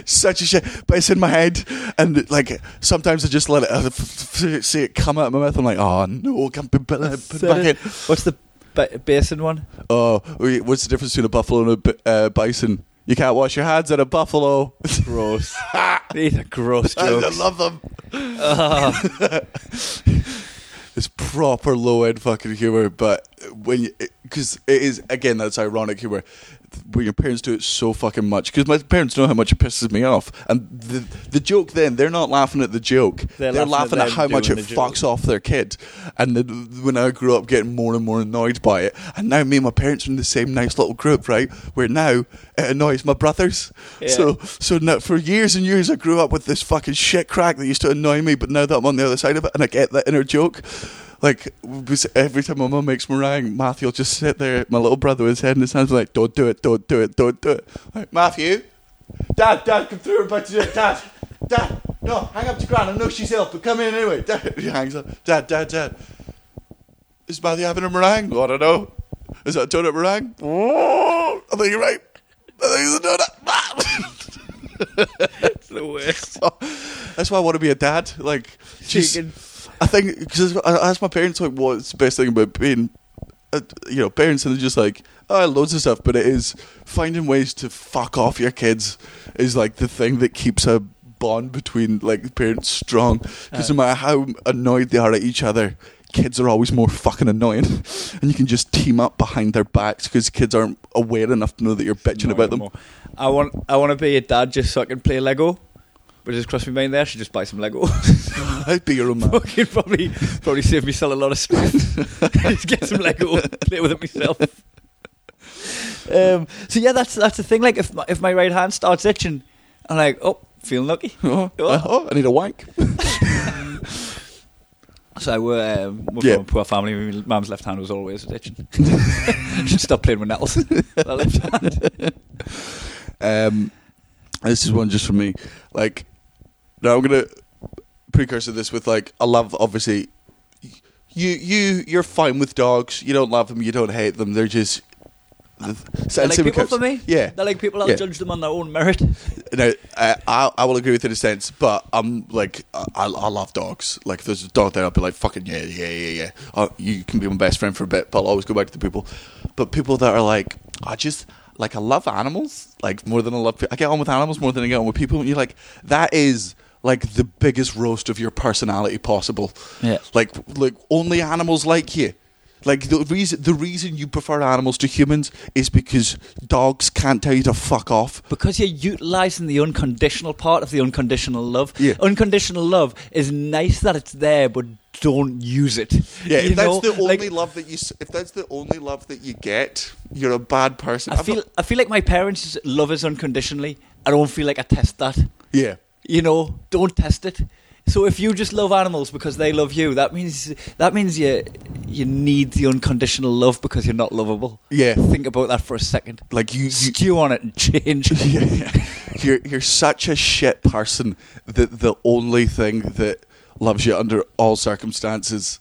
such a shit but it's in my head and like sometimes I just let it I f- f- see it come out of my mouth I'm like oh no can't put, put, it- put back in What's the ba- basin one? oh what's the difference between a buffalo and a bi- uh, bison you can't wash your hands at a buffalo Gross. [LAUGHS] These are gross [LAUGHS] I, I love them Ah. It's proper low end fucking humor, but when because it is again that's ironic humor when your parents do it so fucking much. Because my parents know how much it pisses me off. And the the joke then they're not laughing at the joke. They're they're, laughing laughing, at at, how much it joke. fucks off their kid. And then when I grew up getting more and more annoyed by it and now me and my parents are in the same nice little group right? Where now it annoys my brothers. Yeah. so so now, for years and years I grew up with this fucking shit crack that used to annoy me but now that I'm on the other side of it and I get that inner joke like every time my mum makes meringue, Matthew will just sit there, my little brother with his head in his hands, like, "Don't do it, don't do it, don't do it." Like, Matthew, Dad, Dad, come through. We're about to do it, Dad, Dad. No, hang up to Gran. I know she's ill, but come in anyway. [LAUGHS] Dad, he hangs up. Dad, Dad, Dad. Is Matthew having a meringue? I don't know. Is that a donut meringue? Oh, I think you're right. I think it's a donut. [LAUGHS] it's the worst. [LAUGHS] That's why I want to be a dad. Like, just, Chicken. I think because I asked my parents like, what's the best thing about being, uh, you know, parents, and they're just like, oh, loads of stuff. But it is finding ways to fuck off your kids is like the thing that keeps a bond between like parents strong. Because no matter how annoyed they are at each other. Kids are always more fucking annoying, [LAUGHS] and you can just team up behind their backs because kids aren't aware enough to know that you're bitching about them. I want I want to be a dad just so I can play Lego. But just cross my mind there. I should just buy some Lego. [LAUGHS] I'd be your own man. Fucking probably probably save me myself a lot of stress. [LAUGHS] just get some Lego, play with it myself. Um, so yeah, that's that's the thing. Like if my, if my right hand starts itching, I'm like, oh, feeling lucky. Oh, [LAUGHS] oh, I need a wank. So we're, um, we're Yeah. from a poor family. My mum's left hand was always itching. Should stop playing with nettles. That left hand. Um, This is one just for me. Like, now I'm gonna precursor this with like I love obviously. You you you're fine with dogs. You don't love them. You don't hate them. They're just. They're like people for me. Yeah, They're like people. I'll Yeah. judge them on their own merit. [LAUGHS] No, uh, I, I will agree with it in a sense, but I'm like, I, I I love dogs. Like, if there's a dog there, I'll be like, fucking yeah, yeah, yeah, yeah. Uh, you can be my best friend for a bit, but I'll always go back to the people. But people that are like, I just, like, I love animals, like, more than I love, I get on with animals more than I get on with people. And you're like, that is, like, the biggest roast of your personality possible. Yeah. Like, like, only animals like you. Like the reason the reason you prefer animals to humans is because dogs can't tell you to fuck off. Because you're utilising the unconditional part of the unconditional love. Yeah. Unconditional love is nice that it's there, but don't use it. Yeah, You if that's know? the only Like, love that you, if that's the only love that you get, you're a bad person. I I've feel, not- I feel like my parents love us unconditionally. I don't feel like I test that. yeah, You know, don't test it. So if you just love animals because they love you, that means that means you you need the unconditional love because you're not lovable. Yeah. Think about that for a second. like you, you Stew on it and change. yeah, [LAUGHS] yeah. you're you're such a shit person that the only thing that loves you under all circumstances,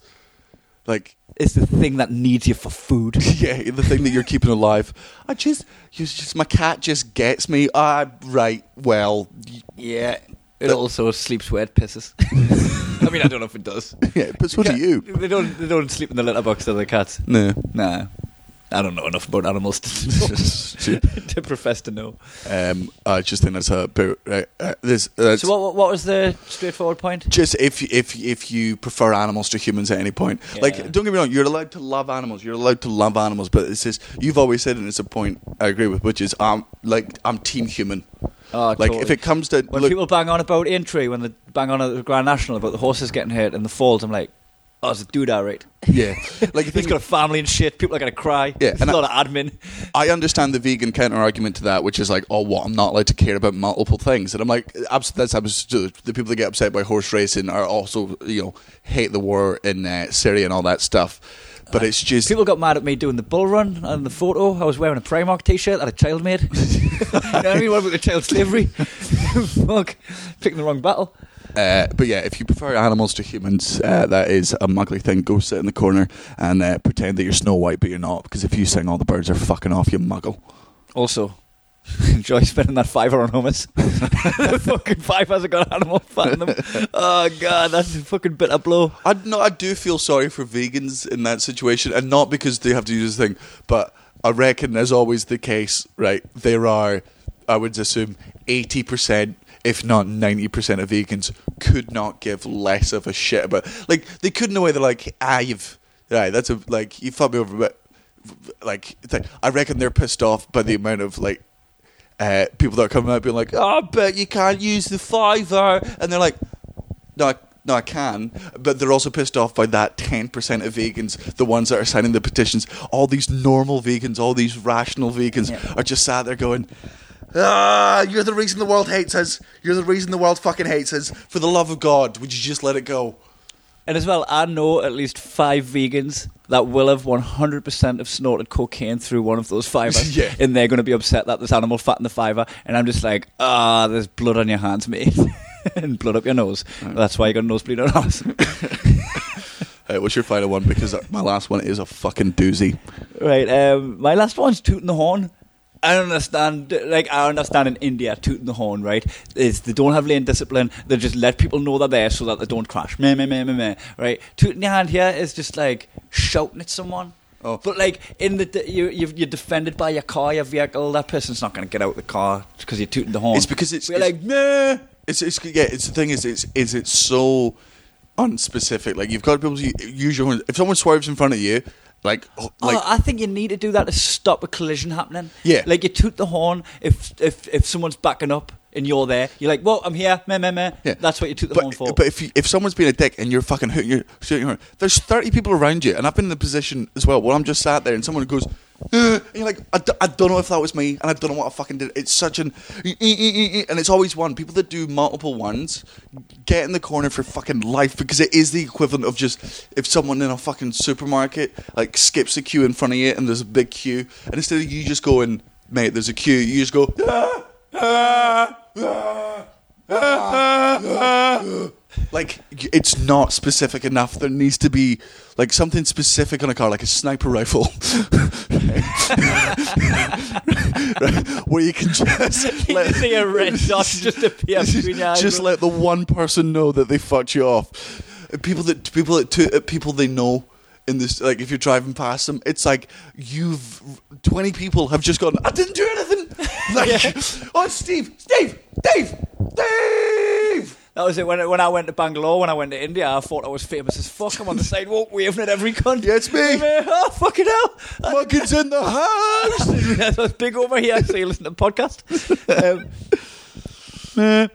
like It's the thing that needs you for food. [LAUGHS] yeah, the thing that you're keeping alive. I just, you just my cat just gets me. Ah, right. Well, Yeah. It also sleeps where it pisses. [LAUGHS] I mean, I don't know if it does. yeah, but so do you. They don't. They don't sleep in the litter box, do the cats? No. Nah. I don't know enough about animals [LAUGHS] to, to profess to know. Um, I just think that's a bit. Uh, uh, this, that's So, what, what was the straightforward point? just if if if you prefer animals to humans at any point. Yeah. Like, don't get me wrong, you're allowed to love animals. You're allowed to love animals, but it's just you've always said, and it's a point I agree with, which is um, like I'm team human. Oh, like totally. if it comes to When look, people bang on about Aintree, when they bang on at the Grand National about the horses getting hurt in the falls, I'm like, oh, it's a dude, all right. yeah, [LAUGHS] like He's got a family and shit. People are going to cry. Yeah, It's and a lot of admin. I understand the vegan counter argument to that, which is like, oh, what? I'm not allowed to care about multiple things, and I'm like, abs- that's absolutely the people that get upset by horse racing are also you know hate the war in uh, Syria and all that stuff. But it's just People got mad at me doing the bull run and the photo. I was wearing a Primark t-shirt that a child made. [LAUGHS] you know what I mean? What about the child slavery? [LAUGHS] Fuck. Picking the wrong battle. Uh, but yeah, if you prefer animals to humans, uh, that is a muggly thing. Go sit in the corner and uh, pretend that you're Snow White, but you're not. Because if you sing all the birds are fucking off, you muggle. Also, [LAUGHS] enjoy spending that fiver on hummus. [LAUGHS] the fucking five hasn't got animal fat in them. Oh god, that's a fucking bitter blow. I no, I do feel sorry for vegans in that situation, and not because they have to use this thing, but I reckon, as always the case, right? There are, I would assume, eighty percent. If not ninety percent of vegans could not give less of a shit about. Like they couldn't know they're like, ah, you've right. That's a like you fucked me over, but like th- I reckon they're pissed off by the amount of like uh, people that are coming out being like, oh, but you can't use the fiver, and they're like, no, I, no, I can, but they're also pissed off by that ten percent of vegans, the ones that are signing the petitions. All these normal vegans, all these rational vegans, Yeah. are just sat there going. Ah, you're the reason the world hates us. You're the reason the world fucking hates us. For the love of God, would you just let it go? And as well, I know at least five vegans that will have 100% have snorted cocaine through one of those fibers. [LAUGHS] Yeah. And they're going to be upset that there's animal fat in the fiber. And I'm just like, ah, there's blood on your hands, mate. [LAUGHS] and blood up your nose. That's why you got a nosebleed on us. [LAUGHS] Uh, what's your final one? Because my last one is a fucking doozy. right. Um, my last one's tooting the horn. I understand, like, I understand in India, tooting the horn, right? Is they don't have lane discipline. They just let people know they're there so that they don't crash. Meh, meh, meh, meh, meh, right? Tooting your hand here is just like shouting at someone. Oh. But like in the you you've, you're defended by your car, your vehicle. That person's not going to get out of the car because you're tooting the horn. It's because it's- like nah. It's, it's yeah. It's the thing is it's is it's so unspecific. Like you've got to be able to use your horn. If someone swerves in front of you, like oh, like oh, I think you need to do that to stop a collision happening. Yeah. like you toot the horn if if if someone's backing up and you're there. You're like, "Whoa, I'm here." Meh, meh, meh. Yeah. That's what you toot the but, horn for. But if you, if someone's being a dick and you're fucking hooting your shooting your horn, there's thirty people around you, and I've been in the position as well where I'm just sat there and someone goes, and you're like, I, d- I don't know if that was me, and I don't know what I fucking did. It's such an, "Eh, eh, eh, eh," and it's always one. People that do multiple ones get in the corner for fucking life because it is the equivalent of just if someone in a fucking supermarket like skips a queue in front of you and there's a big queue, and instead of you just going, mate, there's a queue, you just go. Ah, ah, like it's not specific enough. There needs to be like something specific on a car, like a sniper rifle, Right, [LAUGHS] where you can just [LAUGHS] let, see a red [LAUGHS] dot just appear just let the one person know that they fucked you off. People that people that to, uh, people they know in this like if you're driving past them, it's like you've twenty people have just gone. I didn't do anything. Like, oh, it's Steve, Steve, Dave, Dave. That was it. When, I- when I went to Bangalore, when I went to India, I thought I was famous as fuck. I'm on the sidewalk waving at every cunt. Yeah, it's me. Oh, fucking hell. Muggins in the house. I was big over here, so you listen to the podcast. Um,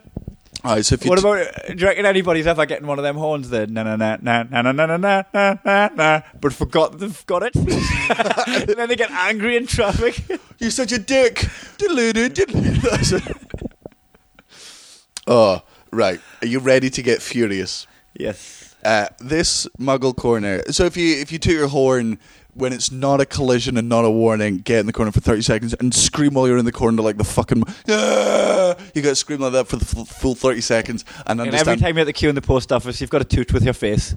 All right, so what t- about, uh, do you reckon anybody's ever getting one of them horns there? Na na na na na na na na na na na but forgot they've got it. and then they get angry in traffic. You're such a dick. Diddle-doo, diddle-doo. That's it. oh, right. Are you ready to get furious? yes. Uh, this Muggle corner. So if you if you toot your horn when it's not a collision and not a warning, get in the corner for thirty seconds and scream while you're in the corner like the fucking. Ah! You got to scream like that for the full, full thirty seconds and And every understand. time you're at the queue in the post office, you've got to toot with your face.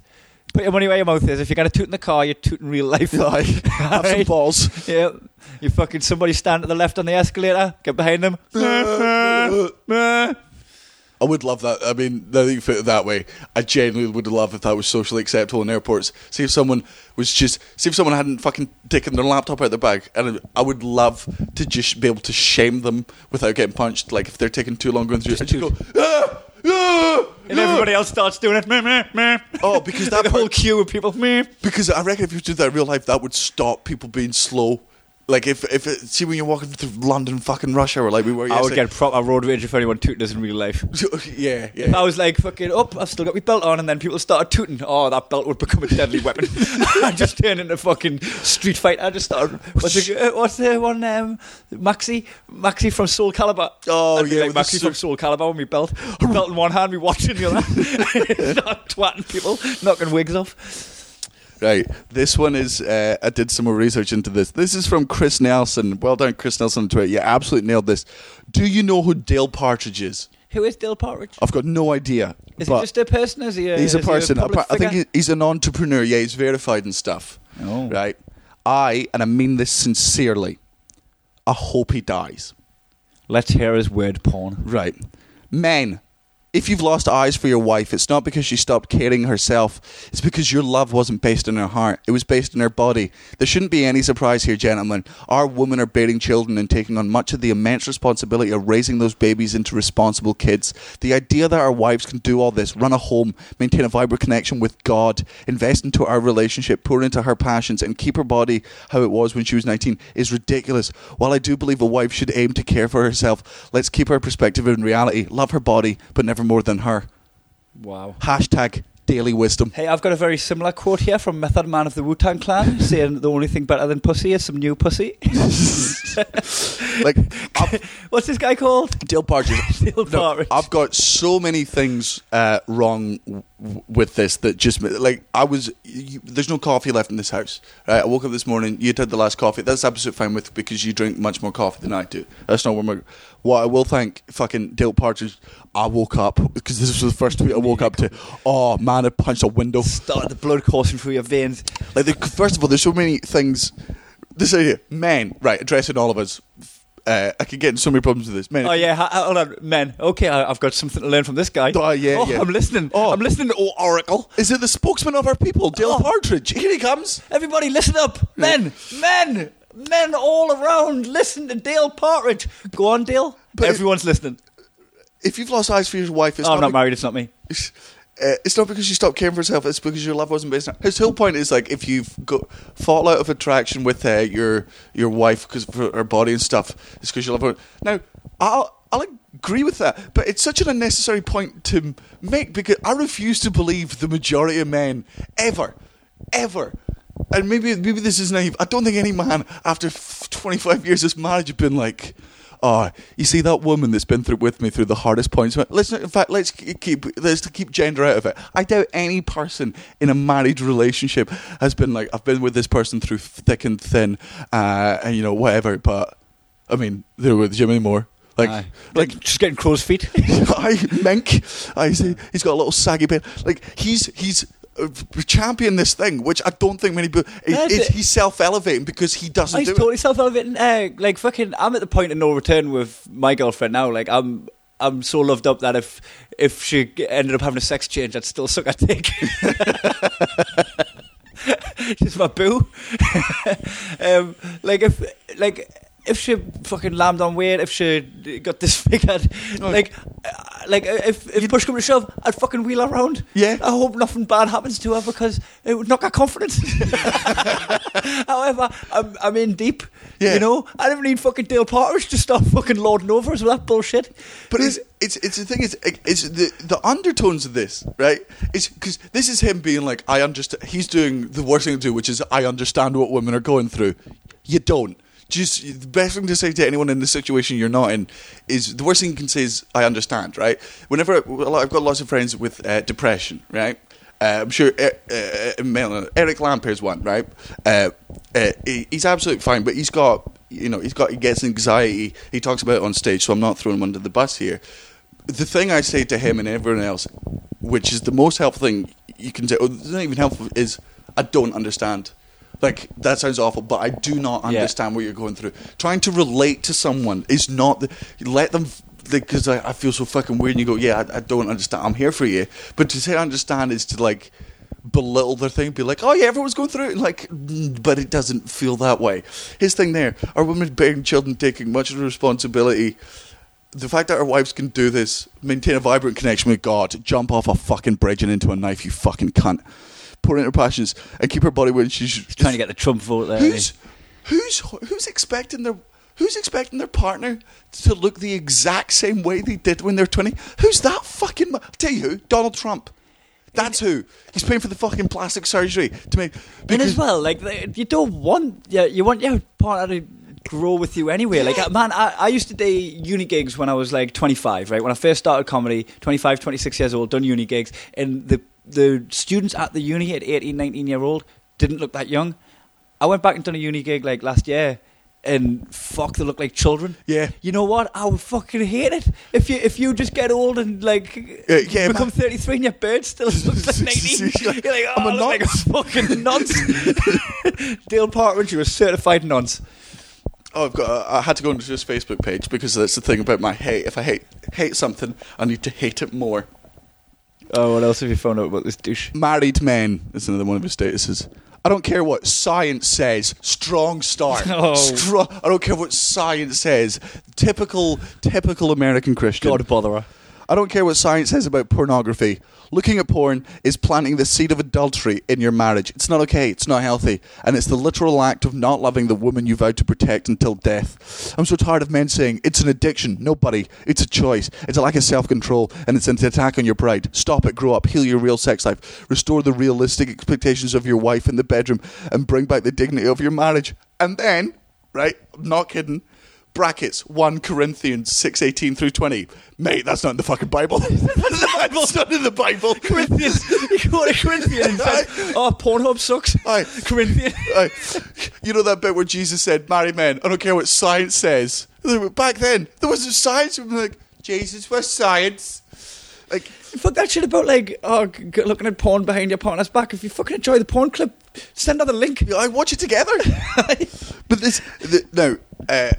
Put your money where your mouth is. If you're going to toot in the car, you're tooting real life. [LAUGHS] Like, have some balls. Yeah. You fucking somebody stand to the left on the escalator, get behind them. [LAUGHS] I would love that. I mean, now that you put it that way, I genuinely would love if that was socially acceptable in airports. See if someone was just, see if someone hadn't fucking taken their laptop out of their bag, and I would love to just be able to shame them without getting punched. Like if they're taking too long going through, Just and just go, ah, ah, and ah." everybody else starts doing it. Meh, meh, meh. Oh, because [LAUGHS] that the whole part- queue of people. Meh. Because I reckon if you did that in real life, that would stop people being slow. Like if if it, see when you're walking through London fucking rush hour, like we were. I would yesterday. get proper road rage if anyone tooted us in real life. [LAUGHS] yeah, If yeah. I was like, fucking up, I've still got my belt on, and then people started tooting, oh, that belt would become a deadly weapon. [LAUGHS] [LAUGHS] I just turned into fucking street fight. I just started. What's the, uh, what's the one? Um, Maxi? Maxi from Soul Calibur. Oh, yeah, Like Maxi from Soul Calibur with my belt. Belt in one hand, me watch in the other. Start twatting people, knocking wigs off. Right. This one is. Uh, I did some more research into this. This is from Chris Nelson. Well done, Chris Nelson on Twitter. You absolutely nailed this. Do you know who Dale Partridge is? Who is Dale Partridge? I've got no idea. Is but he just a person? Is he a, he's a is he person. I think figure? he's an entrepreneur. Yeah, he's verified and stuff. Oh. Right. I, and I mean this sincerely, I hope he dies. Let's hear his word porn. Right. Men, if you've lost eyes for your wife, it's not because she stopped caring herself. It's because your love wasn't based in her heart. It was based in her body. There shouldn't be any surprise here, gentlemen. Our women are bearing children and taking on much of the immense responsibility of raising those babies into responsible kids. The idea that our wives can do all this, run a home, maintain a vibrant connection with God, invest into our relationship, pour into her passions, and keep her body how it was when she was 19 is ridiculous. While I do believe a wife should aim to care for herself, let's keep our perspective in reality. Love her body, but never more than her. Wow. Hashtag daily wisdom. Hey, I've got a very similar quote here from Method Man of the Wu Tang Clan [LAUGHS] saying the only thing better than pussy is some new pussy. [LAUGHS] [LAUGHS] Like, I've, What's this guy called? Dale Partridge. Dale No, I've got so many things uh, wrong w- with this that just like I was. You, there's no coffee left in this house. Right? I woke up this morning. You had the last coffee. That's absolutely fine with because you drink much more coffee than I do. That's not what my. What I will thank fucking Dale Partridge. I woke up because this was the first tweet I woke up to. Oh man, I punched a window. Started the blood coursing through your veins. Like, the, first of all, there's so many things. This idea, men, right, addressing all of us. Uh, I could get in so many problems with this. Men, Oh yeah, hold on, men. Okay, I, I've got something to learn from this guy. Oh, yeah, yeah. I'm listening. Oh. I'm listening to Oracle. Is it the spokesman of our people, Dale Oh. Partridge? Here he comes. Everybody, listen up, men, men, men all around. Listen to Dale Partridge. Go on, Dale. But- Everyone's listening. If you've lost eyes for your wife, it's Oh, I'm not be- married. It's not me. Uh, it's not because you stopped caring for yourself. It's because your love wasn't based on. His whole point is like if you've got fall out of attraction with uh, your your wife because her body and stuff, it's because you love her. Now, I'll I'll agree with that, but it's such an unnecessary point to make because I refuse to believe the majority of men ever, ever. And maybe maybe this is naive. I don't think any man after twenty five years of marriage have been like, Oh, you see that woman that's been through with me through the hardest points. Let's in fact let's keep let's keep gender out of it. I doubt any person in a married relationship has been like I've been with this person through thick and thin, uh, and you know whatever. But I mean, they're with Jimmy Moore. Like, Aye. like just getting crow's feet. [LAUGHS] I mink. I see. He's got a little saggy bit. Like he's he's champion this thing, which I don't think many people. It, That's it's, it. he's self elevating because he doesn't He's do totally self-elevating. Uh, like fucking, I'm at the point of no return with my girlfriend now. Like I'm, I'm so loved up that if if she ended up having a sex change, I'd still suck her dick. [LAUGHS] [LAUGHS] She's my boo. [LAUGHS] um, like if like if she fucking lammed on weight, if she got disfigured, [LAUGHS] like uh, like if if push come to shove, I'd fucking wheel her around. Yeah. I hope nothing bad happens to her because it would knock her confidence. [LAUGHS] [LAUGHS] However, I'm I'm in deep. Yeah. You know, I don't need fucking Dale Partridge to stop fucking lording over us with that bullshit. But it's it's it's the thing is it's the the undertones of this right. It's because this is him being like I understand. He's doing the worst thing to do, which is I understand what women are going through. You don't. Just the best thing to say to anyone in the situation you're not in is the worst thing you can say is I understand. Right. Whenever I've got lots of friends with uh, depression. Right. Uh, I'm sure uh, uh, uh, Eric Lampaert's one, right? Uh, uh, he's absolutely fine, but he's got, you know, he's got, he gets anxiety. He talks about it on stage, so I'm not throwing him under the bus here. The thing I say to him and everyone else, which is the most helpful thing you can say, or not even helpful, is I don't understand. Like that sounds awful, but I do not Yeah. understand what you're going through. Trying to relate to someone is not the, let them because I, I feel so fucking weird. And you go, yeah, I, I don't understand. I'm here for you, but to say I understand is to like belittle their thing, be like, oh yeah, everyone's going through it, and like, but it doesn't feel that way. His thing there are women bearing children taking much of the responsibility. The fact that our wives can do this, maintain a vibrant connection with God, jump off a fucking bridge and into a knife, you fucking cunt. Pour in her passions and keep her body when she's trying to get the Trump vote there. Who's who's who's expecting their who's expecting their partner to look the exact same way they did when they're twenty? Who's that fucking? I'll tell you who. Donald Trump. That's who. He's paying for the fucking plastic surgery to make. and as well, like you don't want, yeah, you want your partner to grow with you anyway. Like, uh, man, I, I used to do uni gigs when I was like 25, right? When I first started comedy, 25, 26 years old, done uni gigs, and the the students at the uni at 18, 19 year old didn't look that young. I went back and done a uni gig like last year. And fuck, they look like children. Yeah. You know what? I would fucking hate it if you if you just get old and like Uh, yeah, become thirty three and your beard still [LAUGHS] looks like nineteen. [LAUGHS] You're like, oh, I'm a I look like a fucking nonce. [LAUGHS] Dale Partridge, you're a certified nonce. Oh, I've got. I had to go into his Facebook page because that's the thing about my hate. If I hate hate something, I need to hate it more. Oh, what else have you found out about this douche? Married men is another one of his statuses. I don't care what science says. Strong start. [LAUGHS] Oh. I don't care what science says. Typical, typical American Christian. God bother her. I don't care what science says about pornography. Looking at porn is planting the seed of adultery in your marriage. It's not okay. It's not healthy. And it's the literal act of not loving the woman you vowed to protect until death. I'm so tired of men saying it's an addiction. No, buddy. It's a choice. It's a lack of self control. And it's an attack on your pride. Stop it. Grow up. Heal your real sex life. Restore the realistic expectations of your wife in the bedroom. And bring back the dignity of your marriage. And then, right? I'm not kidding brackets 1 Corinthians 6:18 through 20. Mate, that's not in the fucking Bible. [LAUGHS] [LAUGHS] that's not in the Bible. Corinthians. [LAUGHS] you go to and said, oh, Pornhub sucks. Aye. Corinthian. Aye. you know that bit where Jesus said, "Marry men. I don't care what science says." Back then, there wasn't science. I'm like, Jesus was science. Like, Fuck that shit about like oh g- looking at porn behind your partner's back. If you fucking enjoy the porn clip, send her the link. I watch it together. but this, the, no, uh,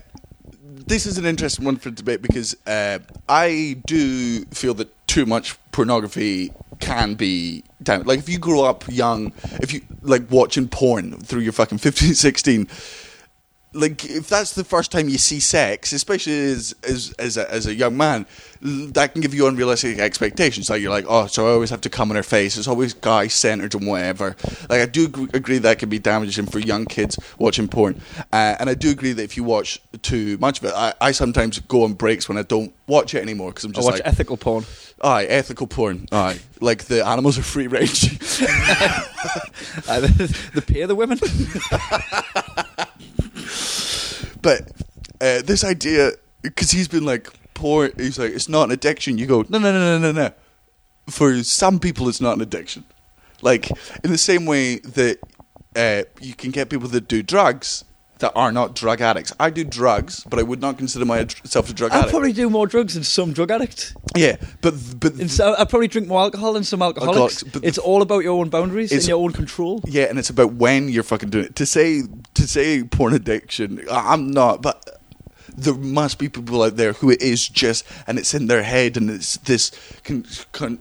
this is an interesting one for debate because uh, I do feel that too much pornography can be damn like if you grow up young if you like watching porn through your fucking 15 16 like if that's the first time you see sex, especially as as as a, as a young man, that can give you unrealistic expectations. Like you're like, oh, so I always have to come in her face. It's always guy centered and whatever. Like I do agree that can be damaging for young kids watching porn, uh, and I do agree that if you watch too much of it, I, I sometimes go on breaks when I don't watch it anymore because I'm I just watch like, ethical porn. aye, ethical porn, aye, like the animals are free range. [LAUGHS] Uh, the, the pay the women. [LAUGHS] But uh, this idea, because he's been like, poor, he's like, it's not an addiction. You go, no, no, no, no, no, no. For some people, it's not an addiction. Like, in the same way that uh, you can get people that do drugs that are not drug addicts. I do drugs, but I would not consider myself a drug addict. I'd addict. probably do more drugs than some drug addicts. yeah, but but so I'd probably drink more alcohol than some alcoholics. Alcoholics, it's all about your own boundaries and your own control. yeah, and it's about when you're fucking doing it. To say to say porn addiction, I- I'm not, but there must be people out there who it is just, and it's in their head, and it's this con, con,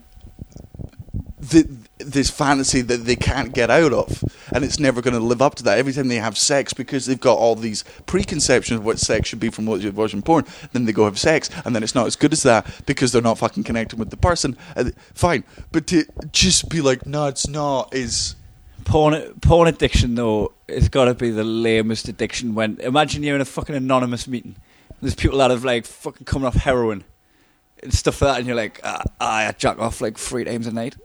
th this fantasy that they can't get out of, and it's never going to live up to that. Every time they have sex, because they've got all these preconceptions of what sex should be from what you're watching porn, then they go have sex, and then it's not as good as that because they're not fucking connecting with the person. And fine, but to just be like, no, it's not. Is Porn, porn addiction though, It's got to be the lamest addiction. When imagine you're in a fucking anonymous meeting. There's people that have like fucking coming off heroin and stuff like that, and you're like, ah, I jack off like three times a night.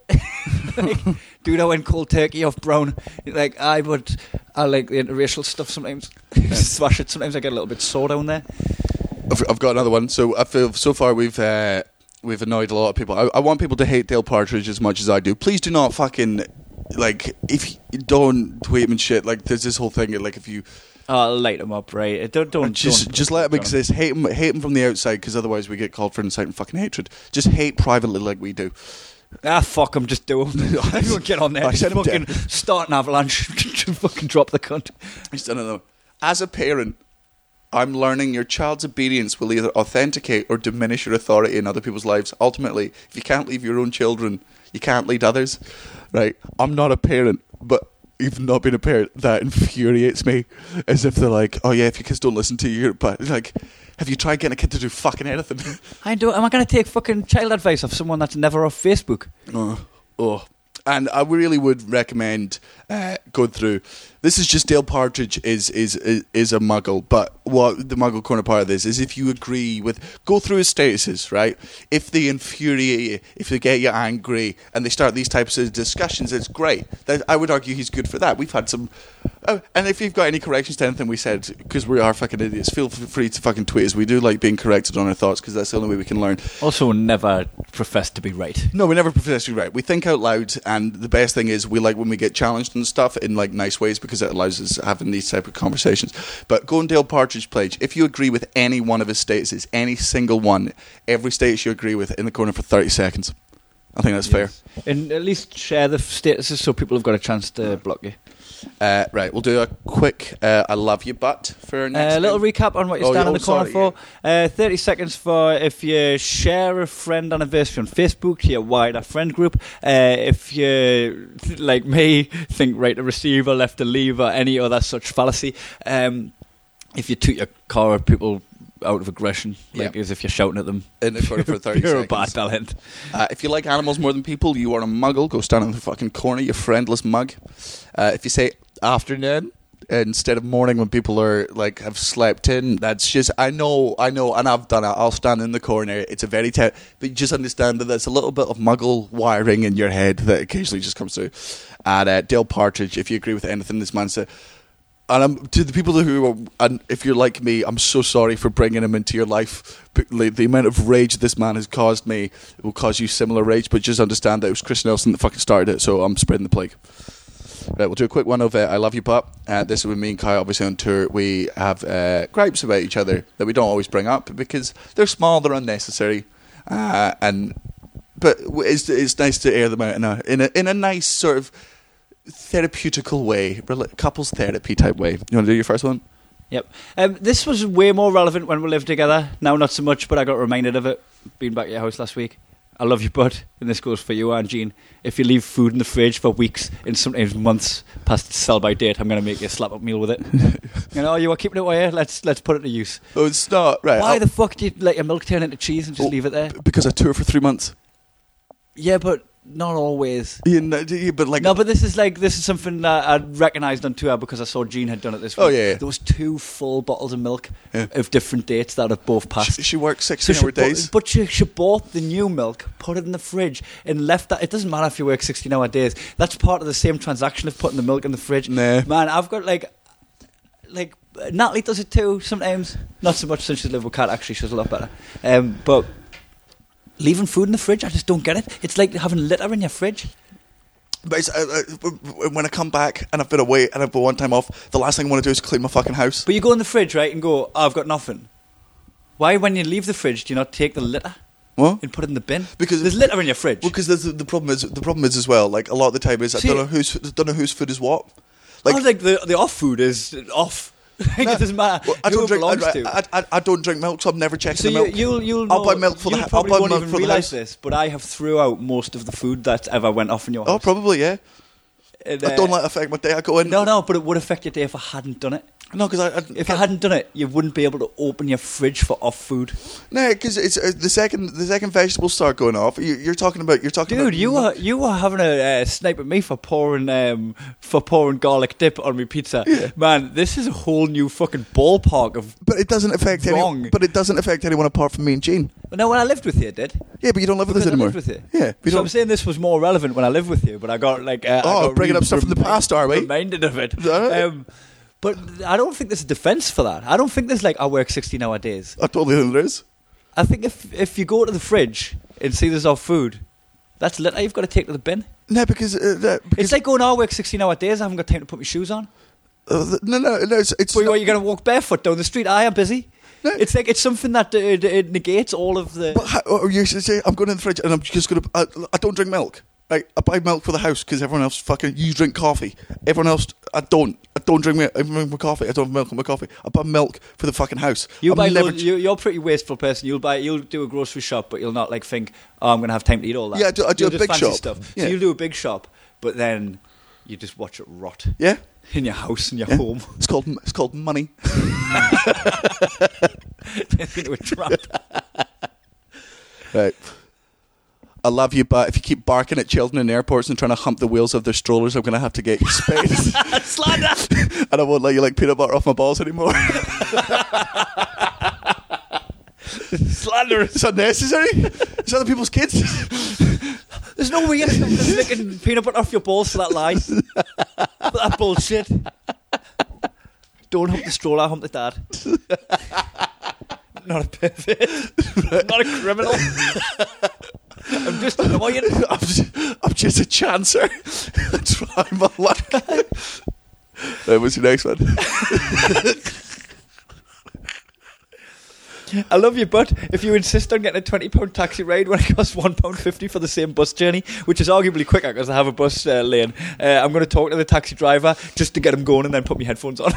like, [LAUGHS] dude, I went cold turkey off brown. Like, I would, I like the interracial stuff sometimes. [LAUGHS] Smash it. Sometimes I get a little bit sore down there. I've, I've got another one. So I feel so far we've uh, we've annoyed a lot of people. I, I want people to hate Dale Partridge as much as I do. Please do not fucking like if you don't tweet him and shit. Like there's this whole thing. Like if you Oh, light them up, right? Don't, don't just don't just let don't. exist. Hate him, hate him from the outside because otherwise we get called for inciting fucking hatred. Just hate privately like we do. Ah, fuck, I'm just doing. [LAUGHS] [LAUGHS] Everyone get on there. I Just fucking start an avalanche. [LAUGHS] fucking drop the cunt. Just I don't know. As a parent, I'm learning your child's obedience will either authenticate or diminish your authority in other people's lives. Ultimately, if you can't leave your own children, you can't lead others. Right? I'm not a parent, but even not been a parent, that infuriates me. As if they're like, oh yeah, if your kids don't listen to you, but like, have you tried getting a kid to do fucking anything? [LAUGHS] I don't. Am I going to take fucking child advice off someone that's never off Facebook? Oh, oh. And I really would recommend uh, going through. This is just Dale Partridge is, is is is a muggle, but what the muggle corner part of this is if you agree with go through his statuses, right? If they infuriate you, if they get you angry, and they start these types of discussions, it's great. I would argue he's good for that. We've had some, oh, and if you've got any corrections to anything we said, because we are fucking idiots, feel free to fucking tweet us. We do like being corrected on our thoughts because that's the only way we can learn. Also, never profess to be right. No, we never profess to be right. We think out loud, and the best thing is we like when we get challenged and stuff in like nice ways because it allows us having these type of conversations. But go on Dale Partridge page. If you agree with any one of his statuses, any single one, every status you agree with, in the corner for thirty seconds. I think that's fair. And at least share the statuses so people have got a chance to block you. Uh, right, we'll do a quick uh, "I love you" butt for our A uh, little recap on what you Oh, stand yeah, in the oh, corner sorry, for. Uh, 30 seconds for if you share a friend anniversary on Facebook to your wider friend group. Uh, if you, like me, [LAUGHS] think right to receive or left to leave or any other such fallacy. Um, if you toot your car at people out of aggression, like Yeah. as if you're shouting at them, in the corner for [LAUGHS] thirty you're seconds. a bad talent. Uh, if you like animals more than people, you are a muggle. Go stand in the fucking corner, you friendless mug. Uh, if you say afternoon instead of morning when people are like have slept in, that's just I know, I know, and I've done it. I'll stand in the corner. It's a very te- but you just understand that there's a little bit of muggle wiring in your head that occasionally just comes through. And uh, Dale Partridge, if you agree with anything this man said. And I'm, to the people who are, and if you're like me, I'm so sorry for bringing him into your life. The amount of rage this man has caused me will cause you similar rage. But just understand that it was Chris Nelson that fucking started it, so I'm spreading the plague. Right, we'll do a quick one of uh, I Love You Pup. Uh, this is with me and Kai, obviously on tour. We have uh, gripes about each other that we don't always bring up because they're small, they're unnecessary, uh, and but it's, it's nice to air them out in a in a in a nice sort of therapeutical way, couples therapy type way. You want to do your first one? Yep. Um, this was way more relevant when we lived together. Now, not so much, but I got reminded of it being back at your house last week. I love you, bud. And this goes for you, Aunt Jean. If you leave food in the fridge for weeks and sometimes months past its sell by date, I'm going to make you a slap up meal with it. [LAUGHS] you know, you are keeping it away. Let's let's put it to use. Oh, it's not right. Why I'll- the fuck do you let your milk turn into cheese and just Oh, leave it there? because I tour for three months. Yeah, but not always. Yeah, but like no, but this is like this is something that I recognised on tour because I saw Jean had done it this week. Oh, yeah, yeah. There was two full bottles of milk Yeah. of different dates that have both passed. she, she works So sixteen she hour days. but she, she bought the new milk, put it in the fridge, and left that. It doesn't matter if you work 16 hour days. That's part of the same transaction of putting the milk in the fridge. Nah. Man, I've got like. Like, Natalie does it too sometimes. Not so much since she's lived with Cat, actually, she's a lot better. Um, but leaving food in the fridge, I just don't get it. It's like having litter in your fridge. But it's, uh, uh, when I come back and I've been away and I've got one time off, the last thing I want to do is clean my fucking house. But you go in the fridge, right, and go, oh, I've got nothing. Why, when you leave the fridge, do you not take the litter What? and put it in the bin? Because- there's litter in your fridge. Well, because the, the problem is the problem is as well. Like a lot of the time is I don't know whose don't know whose food is what. Like, oh, like the the off food is off. Like [LAUGHS] it doesn't matter I don't drink. I. I, I, I don't drink milk, so I'm never checking so the you, milk. you'll I'll know, buy milk for the you I'll probably buy won't milk even for the realize house. this, but I have threw out most of the food that ever went off in your house. oh, probably yeah. And, I uh, don't let it affect my day. I go in. No, no, but it would affect your day if I hadn't done it. No, because If I hadn't done it, you wouldn't be able to open your fridge for off food. no, because it's uh, the second the second vegetables start going off. You, you're talking about you're talking about Dude, you were you were having a uh, snipe at me for pouring um, for pouring garlic dip on my pizza. Man, this is a whole new fucking ballpark of. But it doesn't affect Wrong. anyone. But it doesn't affect anyone apart from me and Jean. No, when I lived with you, it did. Yeah, but you don't live with us anymore. lived with you. Yeah, so don't. I'm saying this was more relevant when I lived with you, but I got like uh, I Oh, got bringing up stuff from the past, are we? Reminded of it. Um, but I don't think there's a defense for that. I don't think there's like I work 16 hour days. I totally think there is. I think if if you go to the fridge and see there's our food, that's litter you've got to take to the bin. No, because, uh, that, because It's like going, oh, I work 16 hour days, I haven't got time to put my shoes on. uh, no, no, no. It's, it's But not- you're going to walk barefoot down the street. I am busy. No. It's like it's something that uh, it, negates all of the. But how, you should say, I'm going in the fridge and I'm just going to. I, I don't drink milk. Right? I buy milk for the house because everyone else fucking. You drink coffee. Everyone else, I don't. I don't drink milk. I drink my coffee. I don't have milk in my coffee. I buy milk for the fucking house. You buy never you, you're a pretty wasteful person. You'll buy, you'll do a grocery shop, but you'll not like think, oh, I'm going to have time to eat all that. Yeah, I do- I do a big shop. Stuff. Yeah. So you'll do a big shop, but then you just watch it rot Yeah. in your house in your yeah. home It's called. It's called money. into a trap. Right. I love you, but if you keep barking at children in airports and trying to hump the wheels of their strollers, I'm going to have to get you spayed. [LAUGHS] Slander. [LAUGHS] and I won't let you like peanut butter off my balls anymore. [LAUGHS] Slander. it's unnecessary. It's other people's kids. There's no way you're licking peanut butter off your balls for that lie. that bullshit. Don't hump the stroller, hump the dad. Not a pervert. Not a criminal. I'm just annoying. [LAUGHS] I'm just, I'm just a chancer. Try my luck. right, what's your next one? I love you, but if you insist on getting a twenty pound taxi ride when it costs one pound fifty for the same bus journey, which is arguably quicker because I have a bus uh, lane, uh, I'm going to talk to the taxi driver just to get him going and then put my headphones on.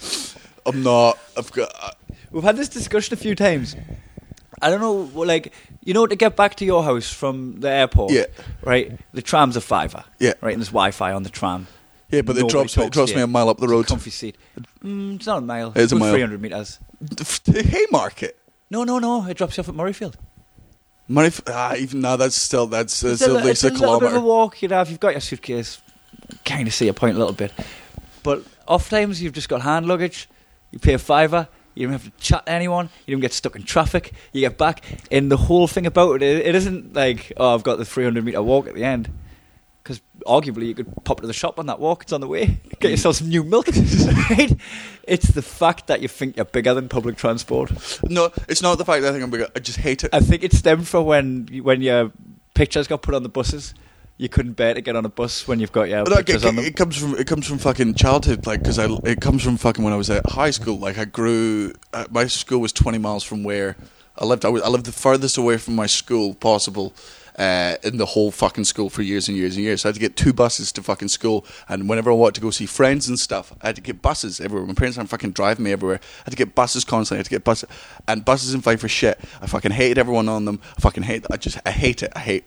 [LAUGHS] I'm not. I've got. Uh, We've had this discussion a few times. I don't know, like you know, to get back to your house from the airport, Yeah. right? The tram's a fiver, Yeah. right? And there's Wi-Fi on the tram. yeah, but it Nobody drops me, talks drops me a mile up the road. It's Comfy seat. Mm, it's not a mile. It's a mile. 300 meters. The Haymarket. No, no, no. It drops you off at Murrayfield. F- ah, even now that's still that's, that's It's a, at least it's a a little bit of kilometre. a walk. You know, if you've got your suitcase, kind of see your point a little bit. But oft times you've just got hand luggage. You pay a fiver. You don't have to chat to anyone. You don't get stuck in traffic. You get back, and the whole thing about it, it, isn't like oh, I've got the 300 meter walk at the end. Because arguably you could pop to the shop on that walk. It's on the way. [LAUGHS] Get yourself some new milk. [LAUGHS] right? It's the fact that you think you're bigger than public transport. No, it's not the fact that I think I'm bigger. I just hate it. I think it stemmed from when when your pictures got put on the buses. You couldn't bear to get on a bus when you've got your like, pictures it, on them. it comes from it comes from fucking childhood, like because I it comes from fucking when I was at high school. Like I grew, uh, my school was twenty miles from where I lived. I, was, I lived the furthest away from my school possible uh, in the whole fucking school for years and years and years. So I had to get two buses to fucking school, and whenever I wanted to go see friends and stuff, I had to get buses everywhere. My parents aren't fucking driving me everywhere. I had to get buses constantly. I had to get buses, and buses didn't fight for shit. I fucking hated everyone on them. I fucking hate. I just I hate it. I hate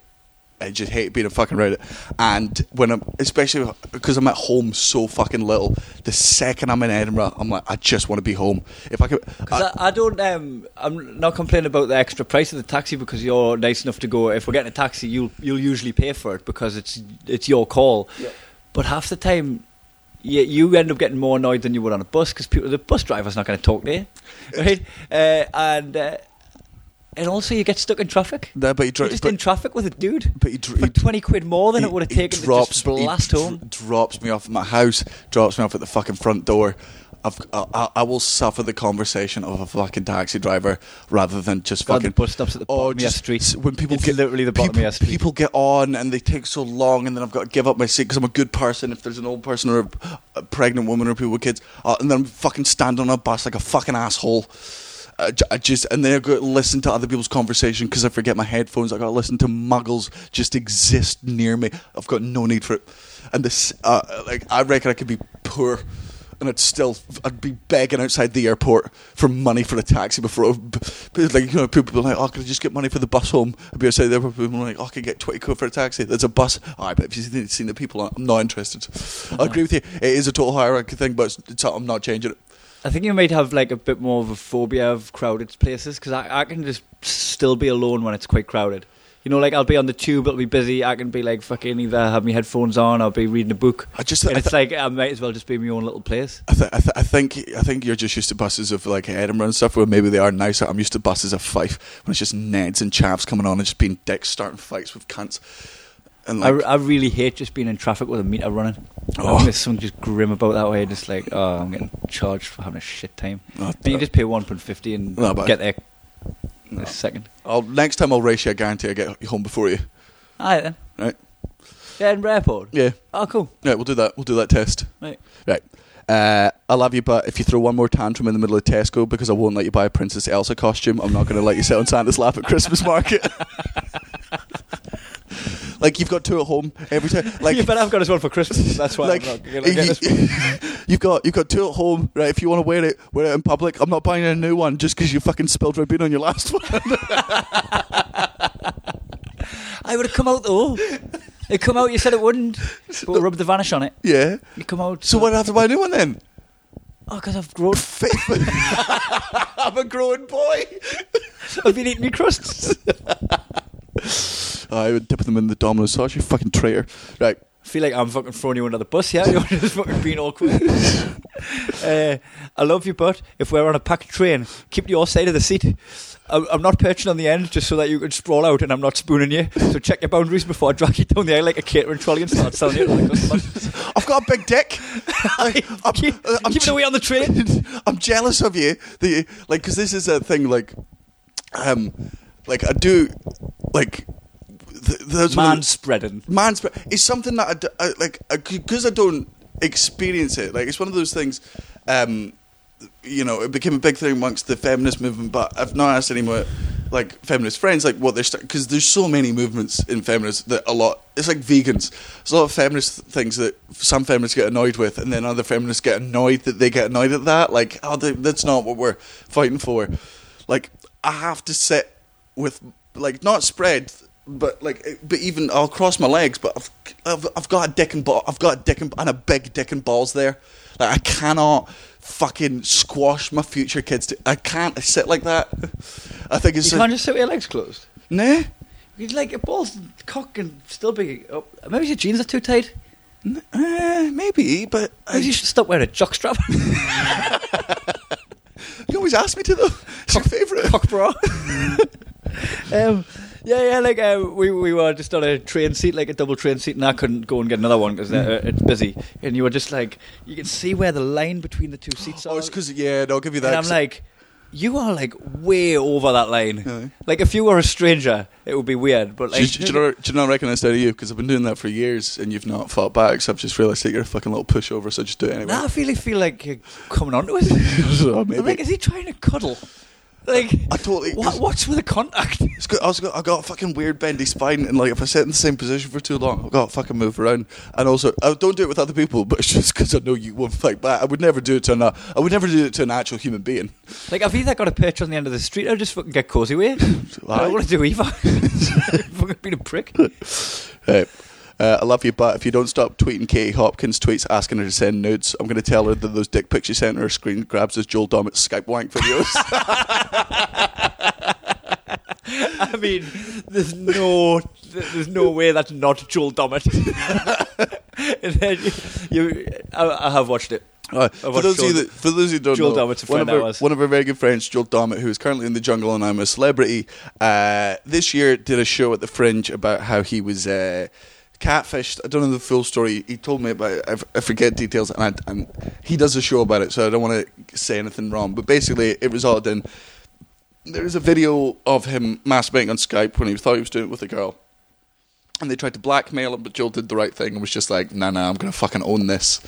I just hate being a fucking Reddit. And when I'm, especially because I'm at home so fucking little, the second I'm in Edinburgh, I'm like, I just want to be home. If I could, I, I, I don't. Um, I'm not complaining about the extra price of the taxi because you're nice enough to go. If we're getting a taxi, you'll you'll usually pay for it because it's it's your call. But half the time, you, you end up getting more annoyed than you would on a bus because people the bus driver's not going to talk to you, [LAUGHS] right? uh, and uh, and also you get stuck in traffic. no, but he, dro- You're just but, in traffic with a dude but he, dr- for twenty quid more than he- it would have he taken to drops, just blast he dr- home. drops me off at my house, drops me off at the fucking front door. I've, I, I will suffer the conversation of a fucking taxi driver rather than just God, fucking the bus stops at the bottom Oh, of your just street. when people It's get literally the bottom of the street. people get on and they take so long, and then I've got to give up my seat because I'm a good person. If there's an old person or a, a pregnant woman or people with kids, uh, and then I'm fucking stand on a bus like a fucking asshole. I I just and then I got to listen to other people's conversation because I forget my headphones. I got to listen to muggles just exist near me. I've got no need for it. And this, uh, like, I reckon I could be poor, and I'd still, I'd be begging outside the airport for money for a taxi before, I, like, you know, people be like, oh, can I just get money for the bus home? I'd be outside there, people be like, oh, I can get twenty quid for a taxi. There's a bus. All right, but if you've seen the people, I'm not interested. I agree with you. It is a total hierarchy thing, but it's, it's, I'm not changing it. I think you might have like a bit more of a phobia of crowded places because I, I can just still be alone when it's quite crowded. You know, like I'll be on the tube, it'll be busy. I can be like fucking either have my headphones on I'll be reading a book. I just, And I it's like I might as well just be in my own little place. I, th- I, th- I think I think you're just used to buses of like Edinburgh and stuff where maybe they are nicer. I'm used to buses of Fife when it's just Neds and chaps coming on and just being dicks starting fights with cunts. And I, like, I really hate just being in traffic with a meter running. Oh. I there's something just grim about that way. Just like, oh, I'm getting charged for having a shit time. oh, And you just pay one pound fifty and No, get there in No. a second. I'll, next time I'll race you. I guarantee I get home before you. Alright then. Right. Yeah, Edinburgh Airport. Yeah, Oh, cool. yeah. We'll do that. We'll do that test. Right. Right. Uh, I love you, but if you throw one more tantrum in the middle of Tesco because I won't let you buy a Princess Elsa costume, I'm not going to let you sit on Santa's lap at Christmas market. [LAUGHS] [LAUGHS] like you've got two at home every time. [LAUGHS] Like you bet I've got this one for Christmas. That's why like I'm not gonna get this. [LAUGHS] you've got you've got two at home, right? If you want to wear it, wear it in public. I'm not buying a new one just because you fucking spilled Ribena on your last one. [LAUGHS] I would have come out though. It come out. You said it wouldn't. But rub the vanish on it. yeah. You come out. So why do I have to buy a new one then? Oh, because I've grown. I'm a growing boy. I've been eating me crusts. I would dip them in the Domino's sauce. You fucking traitor. Right. I feel like I'm fucking throwing you under the bus here. [LAUGHS] You're just fucking being awkward. [LAUGHS] uh, I love you, but if we're on a packed train, keep your side of the seat. I'm, not perching on the end just so that you can sprawl out and I'm not spooning you. So check your boundaries before I drag you down the aisle like a catering trolley and start selling you to the customers. I've got a big dick. [LAUGHS] I, I'm, keep uh, I'm keep it away on the train. I'm jealous of you. The like, because this is a thing. Like, um, like I do, like, th- of Man spreading. man spread it's something that I d- I, like because I don't experience it like it's one of those things um you know it became a big thing amongst the feminist movement but I've not asked any more like feminist friends like what they're because there's so many movements in feminists that a lot it's like vegans there's a lot of feminist things that some feminists get annoyed with and then other feminists get annoyed that they get annoyed at that like oh they, that's not what we're fighting for like I have to sit with like not spread but like but even I'll cross my legs but I've I've, I've got a dick and ball I've got a dick and, and a big dick and balls there like I cannot fucking squash my future kids to, I can't sit like that I think it's You a, can't just sit with your legs closed. nah You like your balls cock and still be up. Maybe your jeans are too tight. N- eh, maybe but Maybe you should stop wearing a jockstrap. [LAUGHS] you always ask me to though it's your favourite cock bra. [LAUGHS] [LAUGHS] um, yeah, yeah, like uh, we we were just on a train seat, like a double train seat, and I couldn't go and get another one because uh, it's busy. And you were just like, you can see where the line between the two seats are. oh it's because yeah no, I'll give you that and I'm like, you are like way over that line. Yeah. Like if you were a stranger, it would be weird. But do, like, you, do, you not, do you not reckon that's out of you? Because I've been doing that for years and you've not fought back. So I've just realised that you're a fucking little pushover. So just do it anyway. now I feel feel like you're coming onto it. [LAUGHS] So I'm maybe. like, is he trying to cuddle? Like, I totally. what, what's with the contact? It's good. I was got, I got a fucking weird bendy spine, and like if I sit in the same position for too long, I've got to fucking move around. And also, I don't do it with other people, but it's just because I know you won't fight back. I would never do it to an. Uh, I would never do it to an actual human being. Like, I've either got a perch on the end of the street or just fucking get cozy with it. [LAUGHS] I don't want to do either. [LAUGHS] fucking being a prick. [LAUGHS] Right. Uh, I love you, but if you don't stop tweeting Katie Hopkins tweets asking her to send nudes, I'm going to tell her that those dick pics you sent her are screen grabs as Joel Dommett's Skype wank videos. [LAUGHS] [LAUGHS] I mean, there's no, there's no way that's not Joel Dommett. [LAUGHS] and then you, you I, I have watched it. Right. For those Joel- that, for those who don't Joel know, Dommett's a one of, our, one of our very good friends, Joel Dommett, who is currently in the jungle and I'm a celebrity, uh, this year did a show at the Fringe about how he was uh, catfished. I don't know the full story. He told me about it. I, forget details, and, I, and he does a show about it, so I don't want to say anything wrong. But basically, it resulted in there is a video of him masturbating on Skype when he thought he was doing it with a girl. And they tried to blackmail him, but Joel did the right thing and was just like, nah, nah, I'm going to fucking own this.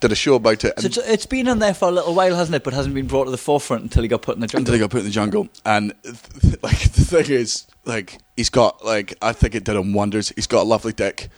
Did a show about it. So it's, it's been on there for a little while, hasn't it? But hasn't been brought to the forefront until he got put in the jungle. until he got put in the jungle. And th- th- like [LAUGHS] the thing is, like he's got like I think it did him wonders. He's got a lovely dick.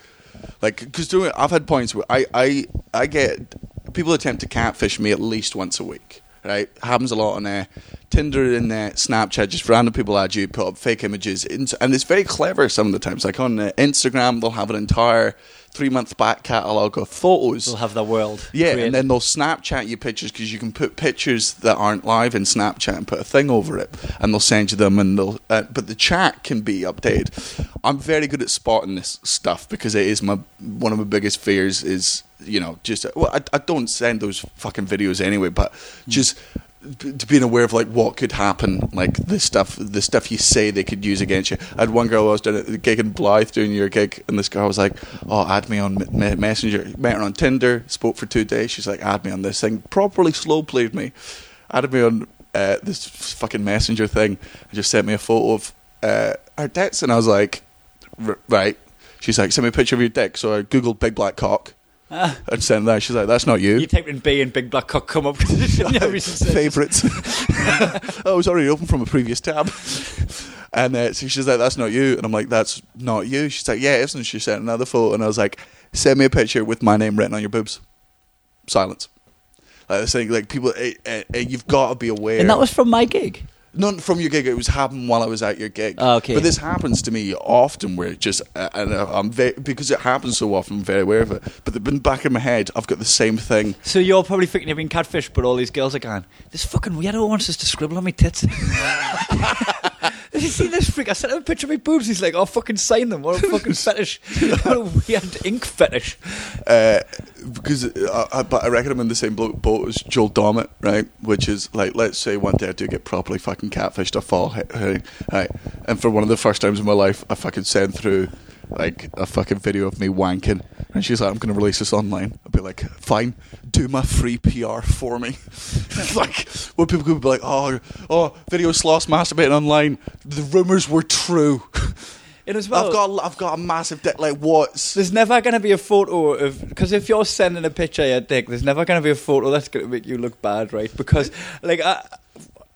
Like because doing I've had points where I I I get people attempt to catfish me at least once a week. Right, happens a lot on uh, Tinder and uh, Snapchat. Just random people add you, put up fake images, and and it's very clever some of the times. Like on uh, Instagram, they'll have an entire three month back catalogue of photos. They'll have the world. Yeah, created. and then they'll Snapchat you pictures because you can put pictures that aren't live in Snapchat and put a thing over it, and they'll send you them. And they'll, uh, but the chat can be updated. I'm very good at spotting this stuff because it is my one of my biggest fears. Is you know just well, I, I don't send those fucking videos anyway, but just b- to being aware of like what could happen, like the stuff, the stuff you say they could use against you. I had one girl I was doing a gig in Blyth doing your gig, and this girl was like, "Oh, add me on me- Messenger." Met her on Tinder, spoke for two days. She's like, "Add me on this thing." Properly slow played me, added me on uh, this fucking Messenger thing, and just sent me a photo of uh, her tits, and I was like, "Right." She's like, "Send me a picture of your dick." So I googled big black cock. [LAUGHS] Ah. And sent that. She's like, "That's not you." You typed in B and Big Black Cock come up because [LAUGHS] it shouldn't have recent searches. favorites. [LAUGHS] oh, it was already open from a previous tab. And uh, so she's like, "That's not you," and I'm like, "That's not you." She's like, "Yeah, it is." And she sent another photo, and I was like, "Send me a picture with my name written on your boobs." Silence. Like I was saying, like people, uh, uh, uh, you've got to be aware. And that was from my gig. Not from your gig. It was happening while I was at your gig. Oh, okay. But this happens to me often, where it just uh, and uh, I'm very, because it happens so often. I'm very aware of it. But the back of my head, I've got the same thing. So you're probably thinking you've been catfished, but all these girls are going, this fucking weirdo wants us to scribble on my tits. [LAUGHS] [LAUGHS] Did you see this freak? I sent him a picture of my boobs. He's like, I'll fucking sign them. What a fucking [LAUGHS] fetish. What a weird ink fetish. uh, because uh, I, but I reckon I'm in the same boat as Joel Dommett, right? Which is like, let's say one day I do get properly fucking catfished, I fall, right? And for one of the first times in my life, I fucking send through like a fucking video of me wanking, and she's like, "I'm going to release this online." I'll be like, "Fine, do my free PR for me." [LAUGHS] like, when people could be like, "Oh, oh, video sloths masturbating online," the rumors were true. And as well, I've got, a, I've got a massive dick. Like, what? there's never going to be a photo of because if you're sending a picture of your dick, there's never going to be a photo that's going to make you look bad, right? Because like I.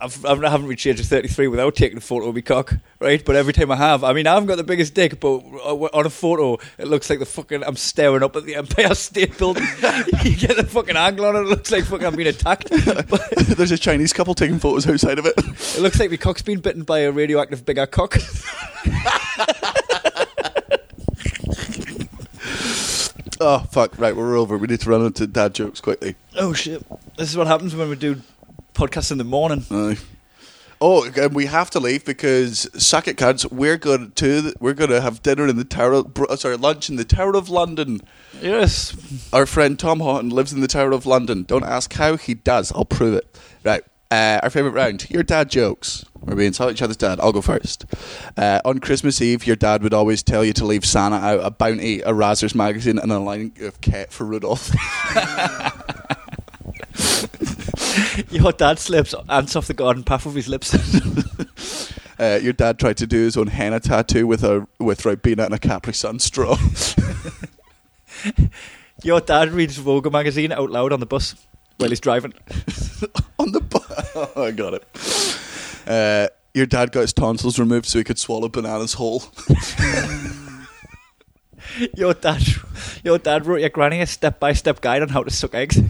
I've, I haven't reached the age of 33 without taking a photo of my cock, right? But every time I have, I mean, I haven't got the biggest dick, but uh, on a photo, it looks like the fucking, I'm staring up at the Empire State Building. [LAUGHS] you get the fucking angle on it, it looks like fucking I'm being attacked. But [LAUGHS] There's a Chinese couple taking photos outside of it. it looks like my cock's been bitten by a radioactive bigger cock. [LAUGHS] Oh fuck! Right, we're over. We need to run into dad jokes quickly. oh shit. This is what happens when we do podcasts in the morning. Aye. Oh, and we have to leave because suck it, cunts. We're going to we're going to have dinner in the Tower. Of, sorry, lunch in the Tower of London. Yes. Our friend Tom Houghton lives in the Tower of London. Don't ask how he does. I'll prove it. Right. Uh, our favorite round. Your dad jokes. We're being insult each other's dad. I'll go first. Uh, on Christmas Eve, your dad would always tell you to leave Santa out a bounty, a Razzers magazine, and a line of Ket for Rudolph. [LAUGHS] [LAUGHS] [LAUGHS] Your dad slips ants off the garden path with his lips. [LAUGHS] Uh, your dad tried to do his own henna tattoo with a with Ribena and a Capri Sun straw. [LAUGHS] Your dad reads Vogue magazine out loud on the bus while he's driving. on the bus, oh, I got it. Uh, your dad got his tonsils removed so he could swallow bananas whole. Your dad, your dad wrote your granny a step-by-step guide on how to suck eggs.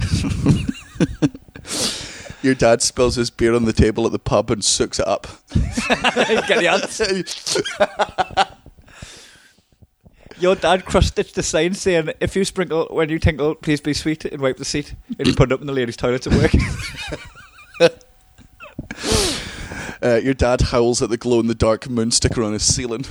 Your dad spills his beer on the table at the pub and sucks it up. [LAUGHS] Get the ants. Your dad cross-stitched the sign saying, "If you sprinkle when you tinkle, please be sweet and wipe the seat." And he put it up in the ladies' toilets at work. [LAUGHS] Uh, your dad howls at the glow in the dark moon sticker on his ceiling. [LAUGHS]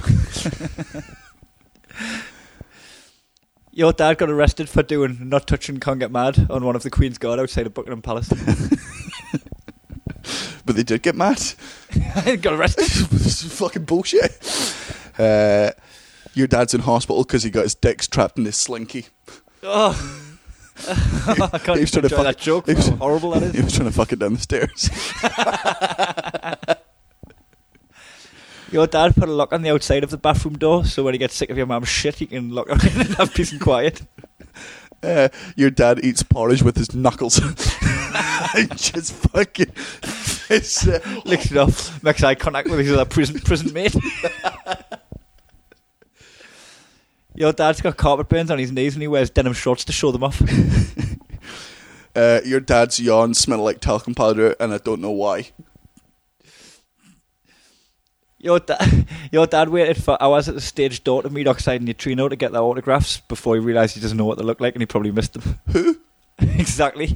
Your dad got arrested for doing not touching can't get mad on one of the Queen's Guard outside of Buckingham Palace. [LAUGHS] but they did get mad. I [LAUGHS] got arrested. [LAUGHS] this is fucking bullshit. Uh, your dad's in hospital because he got his dicks trapped in his slinky. Oh, I can't He was trying to fuck- that joke. he was- How horrible that He was trying to fuck it down the stairs. Your dad put a lock on the outside of the bathroom door, so when he gets sick of your mum's shit, he can lock it [LAUGHS] in and have peace and quiet. Uh, your dad eats porridge with his knuckles. [LAUGHS] I just fucking. It's, uh, Licks it off, makes eye contact with his other prison prison mate. [LAUGHS] Your dad's got carpet burns on his knees and he wears denim shorts to show them off. uh, your dad's yawn smell like talcum powder, and I don't know why. Your, da- [LAUGHS] your dad waited for hours at the stage door to meet Oxide and Neutrino to get their autographs before he realised he doesn't know what they look like and he probably missed them. [LAUGHS] Who? exactly.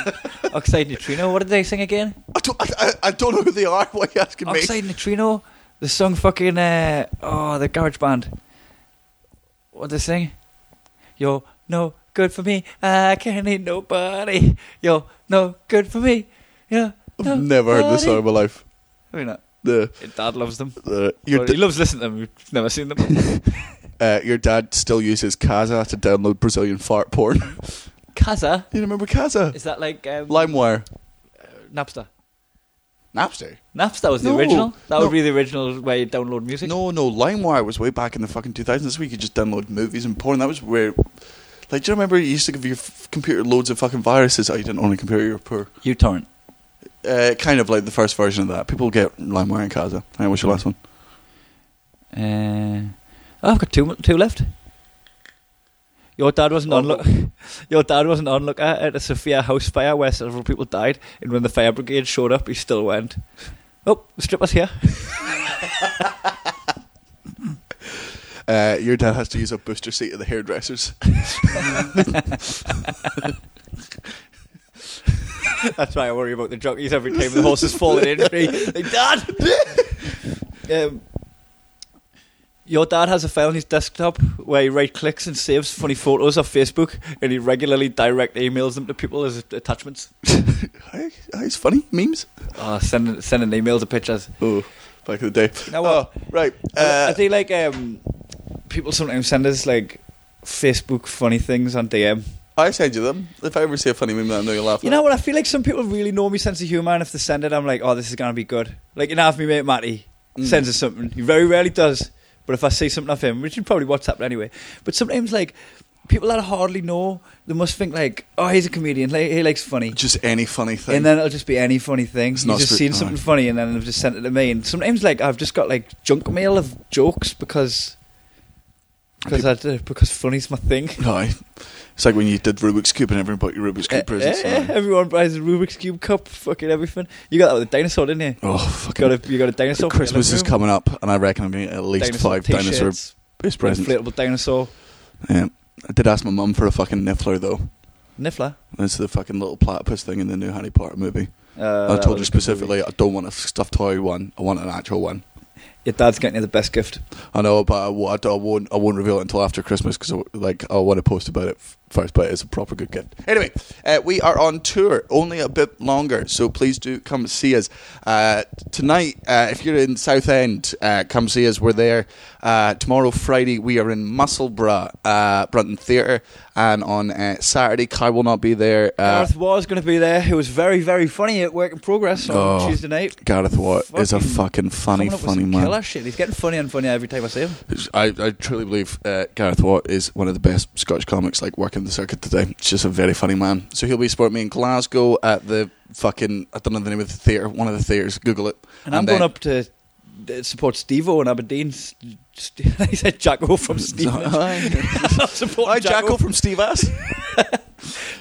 [LAUGHS] Oxide Neutrino, what did they sing again? I don't, I, I, don't know who they are. Why are you asking me? Oxide Neutrino, the song fucking, uh, oh, the garage band. What did they sing? Yo, no good for me, I can't need nobody. Yo, no good for me. Yeah. I've never heard this song in my life. Mean, uh, The, your dad loves them. the your, da- he loves listening to them. We've never seen them. [LAUGHS] uh, your dad still uses Kazaa to download Brazilian fart porn. [LAUGHS] Kazaa, you remember Kazaa? is that like um, LimeWire. Napster? Napster. Napster was the No, original. That no. would be the original way you download music. No, no, LimeWire was way back in the fucking 2000s. This week you could just download movies and porn. That was where. Like, do you remember you used to give your f- computer loads of fucking viruses? Oh, you didn't own a computer, you were poor. uTorrent. Uh, kind of like the first version of that. People get LimeWire and Kazaa. Hey, what's your last one? Uh, oh, I've got two two left. Your dad wasn't on look. [LAUGHS] Your dad wasn't on look at a Sophia house fire where several people died, and when the fire brigade showed up, he still went. Oh, the stripper's here. [LAUGHS] Uh, your dad has to use a booster seat at the hairdressers. [LAUGHS] That's why I worry about the jockeys every time the horse is falling in. Me, like, Dad! um, your dad has a file on his desktop where he right clicks and saves funny photos off Facebook, and he regularly direct emails them to people as attachments. [LAUGHS] It's funny. Memes. Oh, sending sending emails of pictures. Oh, back in the day. Know what? Oh, right. I Uh, think like um, people sometimes send us like Facebook funny things on DM. I send you them. If I ever see a funny meme that I know you'll laugh You at. know what? I feel like some people really know me sense of humour, and if they send it, I'm like, oh, this is gonna be good. Like you know, if me mate Matty Mm. sends us something, he very rarely does. But if I see something of him, which is probably WhatsApp anyway, but sometimes like people that I hardly know, they must think like, oh, he's a comedian, like, he likes funny. Just any funny thing. And then it'll just be any funny thing. It's You've not just seen something funny, and then they've just sent it to me. And sometimes, like, I've just got like junk mail of jokes because because I because funny's my thing. Aye. It's like when you did Rubik's Cube and everyone bought your Rubik's Cube Eh, presents. eh, eh, everyone buys a Rubik's cube cup, fucking everything. You got that with a dinosaur, didn't you? Oh, fucking. Got a, you got a dinosaur. Christmas is coming up, and I reckon I'm going to at least Dinosaur five dinosaur based presents. inflatable dinosaur, Yeah. I did ask my mum for a fucking niffler, though. niffler. It's the fucking little platypus thing in the new Harry Potter movie. Uh, I told her a good movie. specifically, I don't want a stuffed toy one. I want an actual one. Your dad's getting you the best gift. I know, but I, I I won't. I won't reveal it until after Christmas because, like, I want to post about it first. But it's a proper good gift. Anyway, uh, we are on tour, only a bit longer, so please do come see us uh, tonight. Uh, if you're in Southend, uh, come see us. We're there uh, tomorrow, Friday. We are in Musselburgh, uh, Brunton Theatre, and on uh, Saturday, Kai will not be there. Uh, Gareth was going to be there. He was very, very funny at Work in Progress on Oh, Tuesday night. Gareth Watt is a Fucking funny, Coming up with funny man. Shit. He's getting funnier and funnier every time I see him. I, I truly believe uh, Gareth Watt is one of the best Scottish comics like working the circuit today. He's just a very funny man. So he'll be supporting me in Glasgow at the fucking I don't know the name of the theatre, one of the theatres. Google it. And, I'm then- going up to uh, support Steve-O in Aberdeen. I [LAUGHS] said Jacko from [LAUGHS] Stevenage. [LAUGHS] Hi, I'm supporting Hi, Jacko from Steve Ass.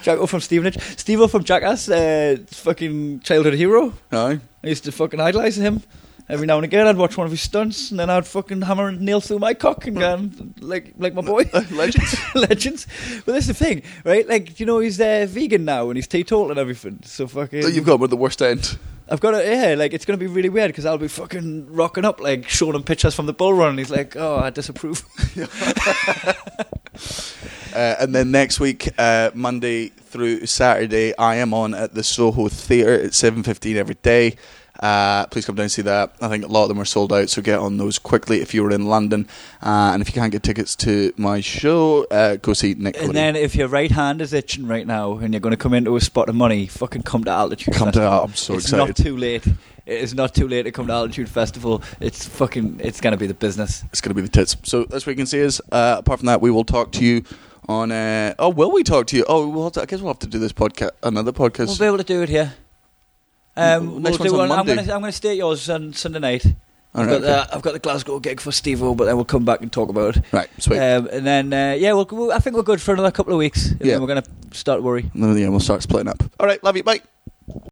Jacko from Stevenage. Steve-O from Jackass, uh, fucking childhood hero. Hi. I used to fucking idolise him. Every now and again, I'd watch one of his stunts, and then I'd fucking hammer and nail through my cock and go, like, like my boy. [LAUGHS] Legends. [LAUGHS] Legends. But that's the thing, right? Like, you know, he's uh, vegan now and he's teetotal and everything. So fucking. You've got one of the worst end. I've got it. Yeah, like it's gonna be really weird because I'll be fucking rocking up, like showing him pictures from the bull run. And he's like, "Oh, I disapprove." [LAUGHS] Uh, and then next week, uh, Monday through Saturday, I am on at the Soho Theatre at seven fifteen every day. Uh, please come down and see that. I think a lot of them are sold out, so get on those quickly if you're in London. Uh, and if you can't get tickets to my show, uh, go see Nick. And Cody. then if your right hand is itching right now and you're going to come into a spot of money, fucking come to Altitude Come to- Festival. I'm so it's excited. not too late. It is not too late to come to Altitude Festival. It's fucking. It's going to be the business. it's going to be the tits. So that's what you can see is. Uh, apart from that, we will talk to you on. Uh, oh, will we talk to you? Oh, we'll have to, I guess we'll have to do this podcast, another podcast. We'll be able to do it here. Um, we'll do on one. I'm Monday. going to. I'm going to stay at yours on Sunday night. All I've, right, got the, I've got the Glasgow gig for Steve-O, but then we'll come back and talk about it. right, sweet. Um, and then, uh, yeah, we'll, we'll, I think we're good for another couple of weeks. And Yeah. then we're going to start worry. And then, yeah, we'll start splitting up. All right, love you. Bye.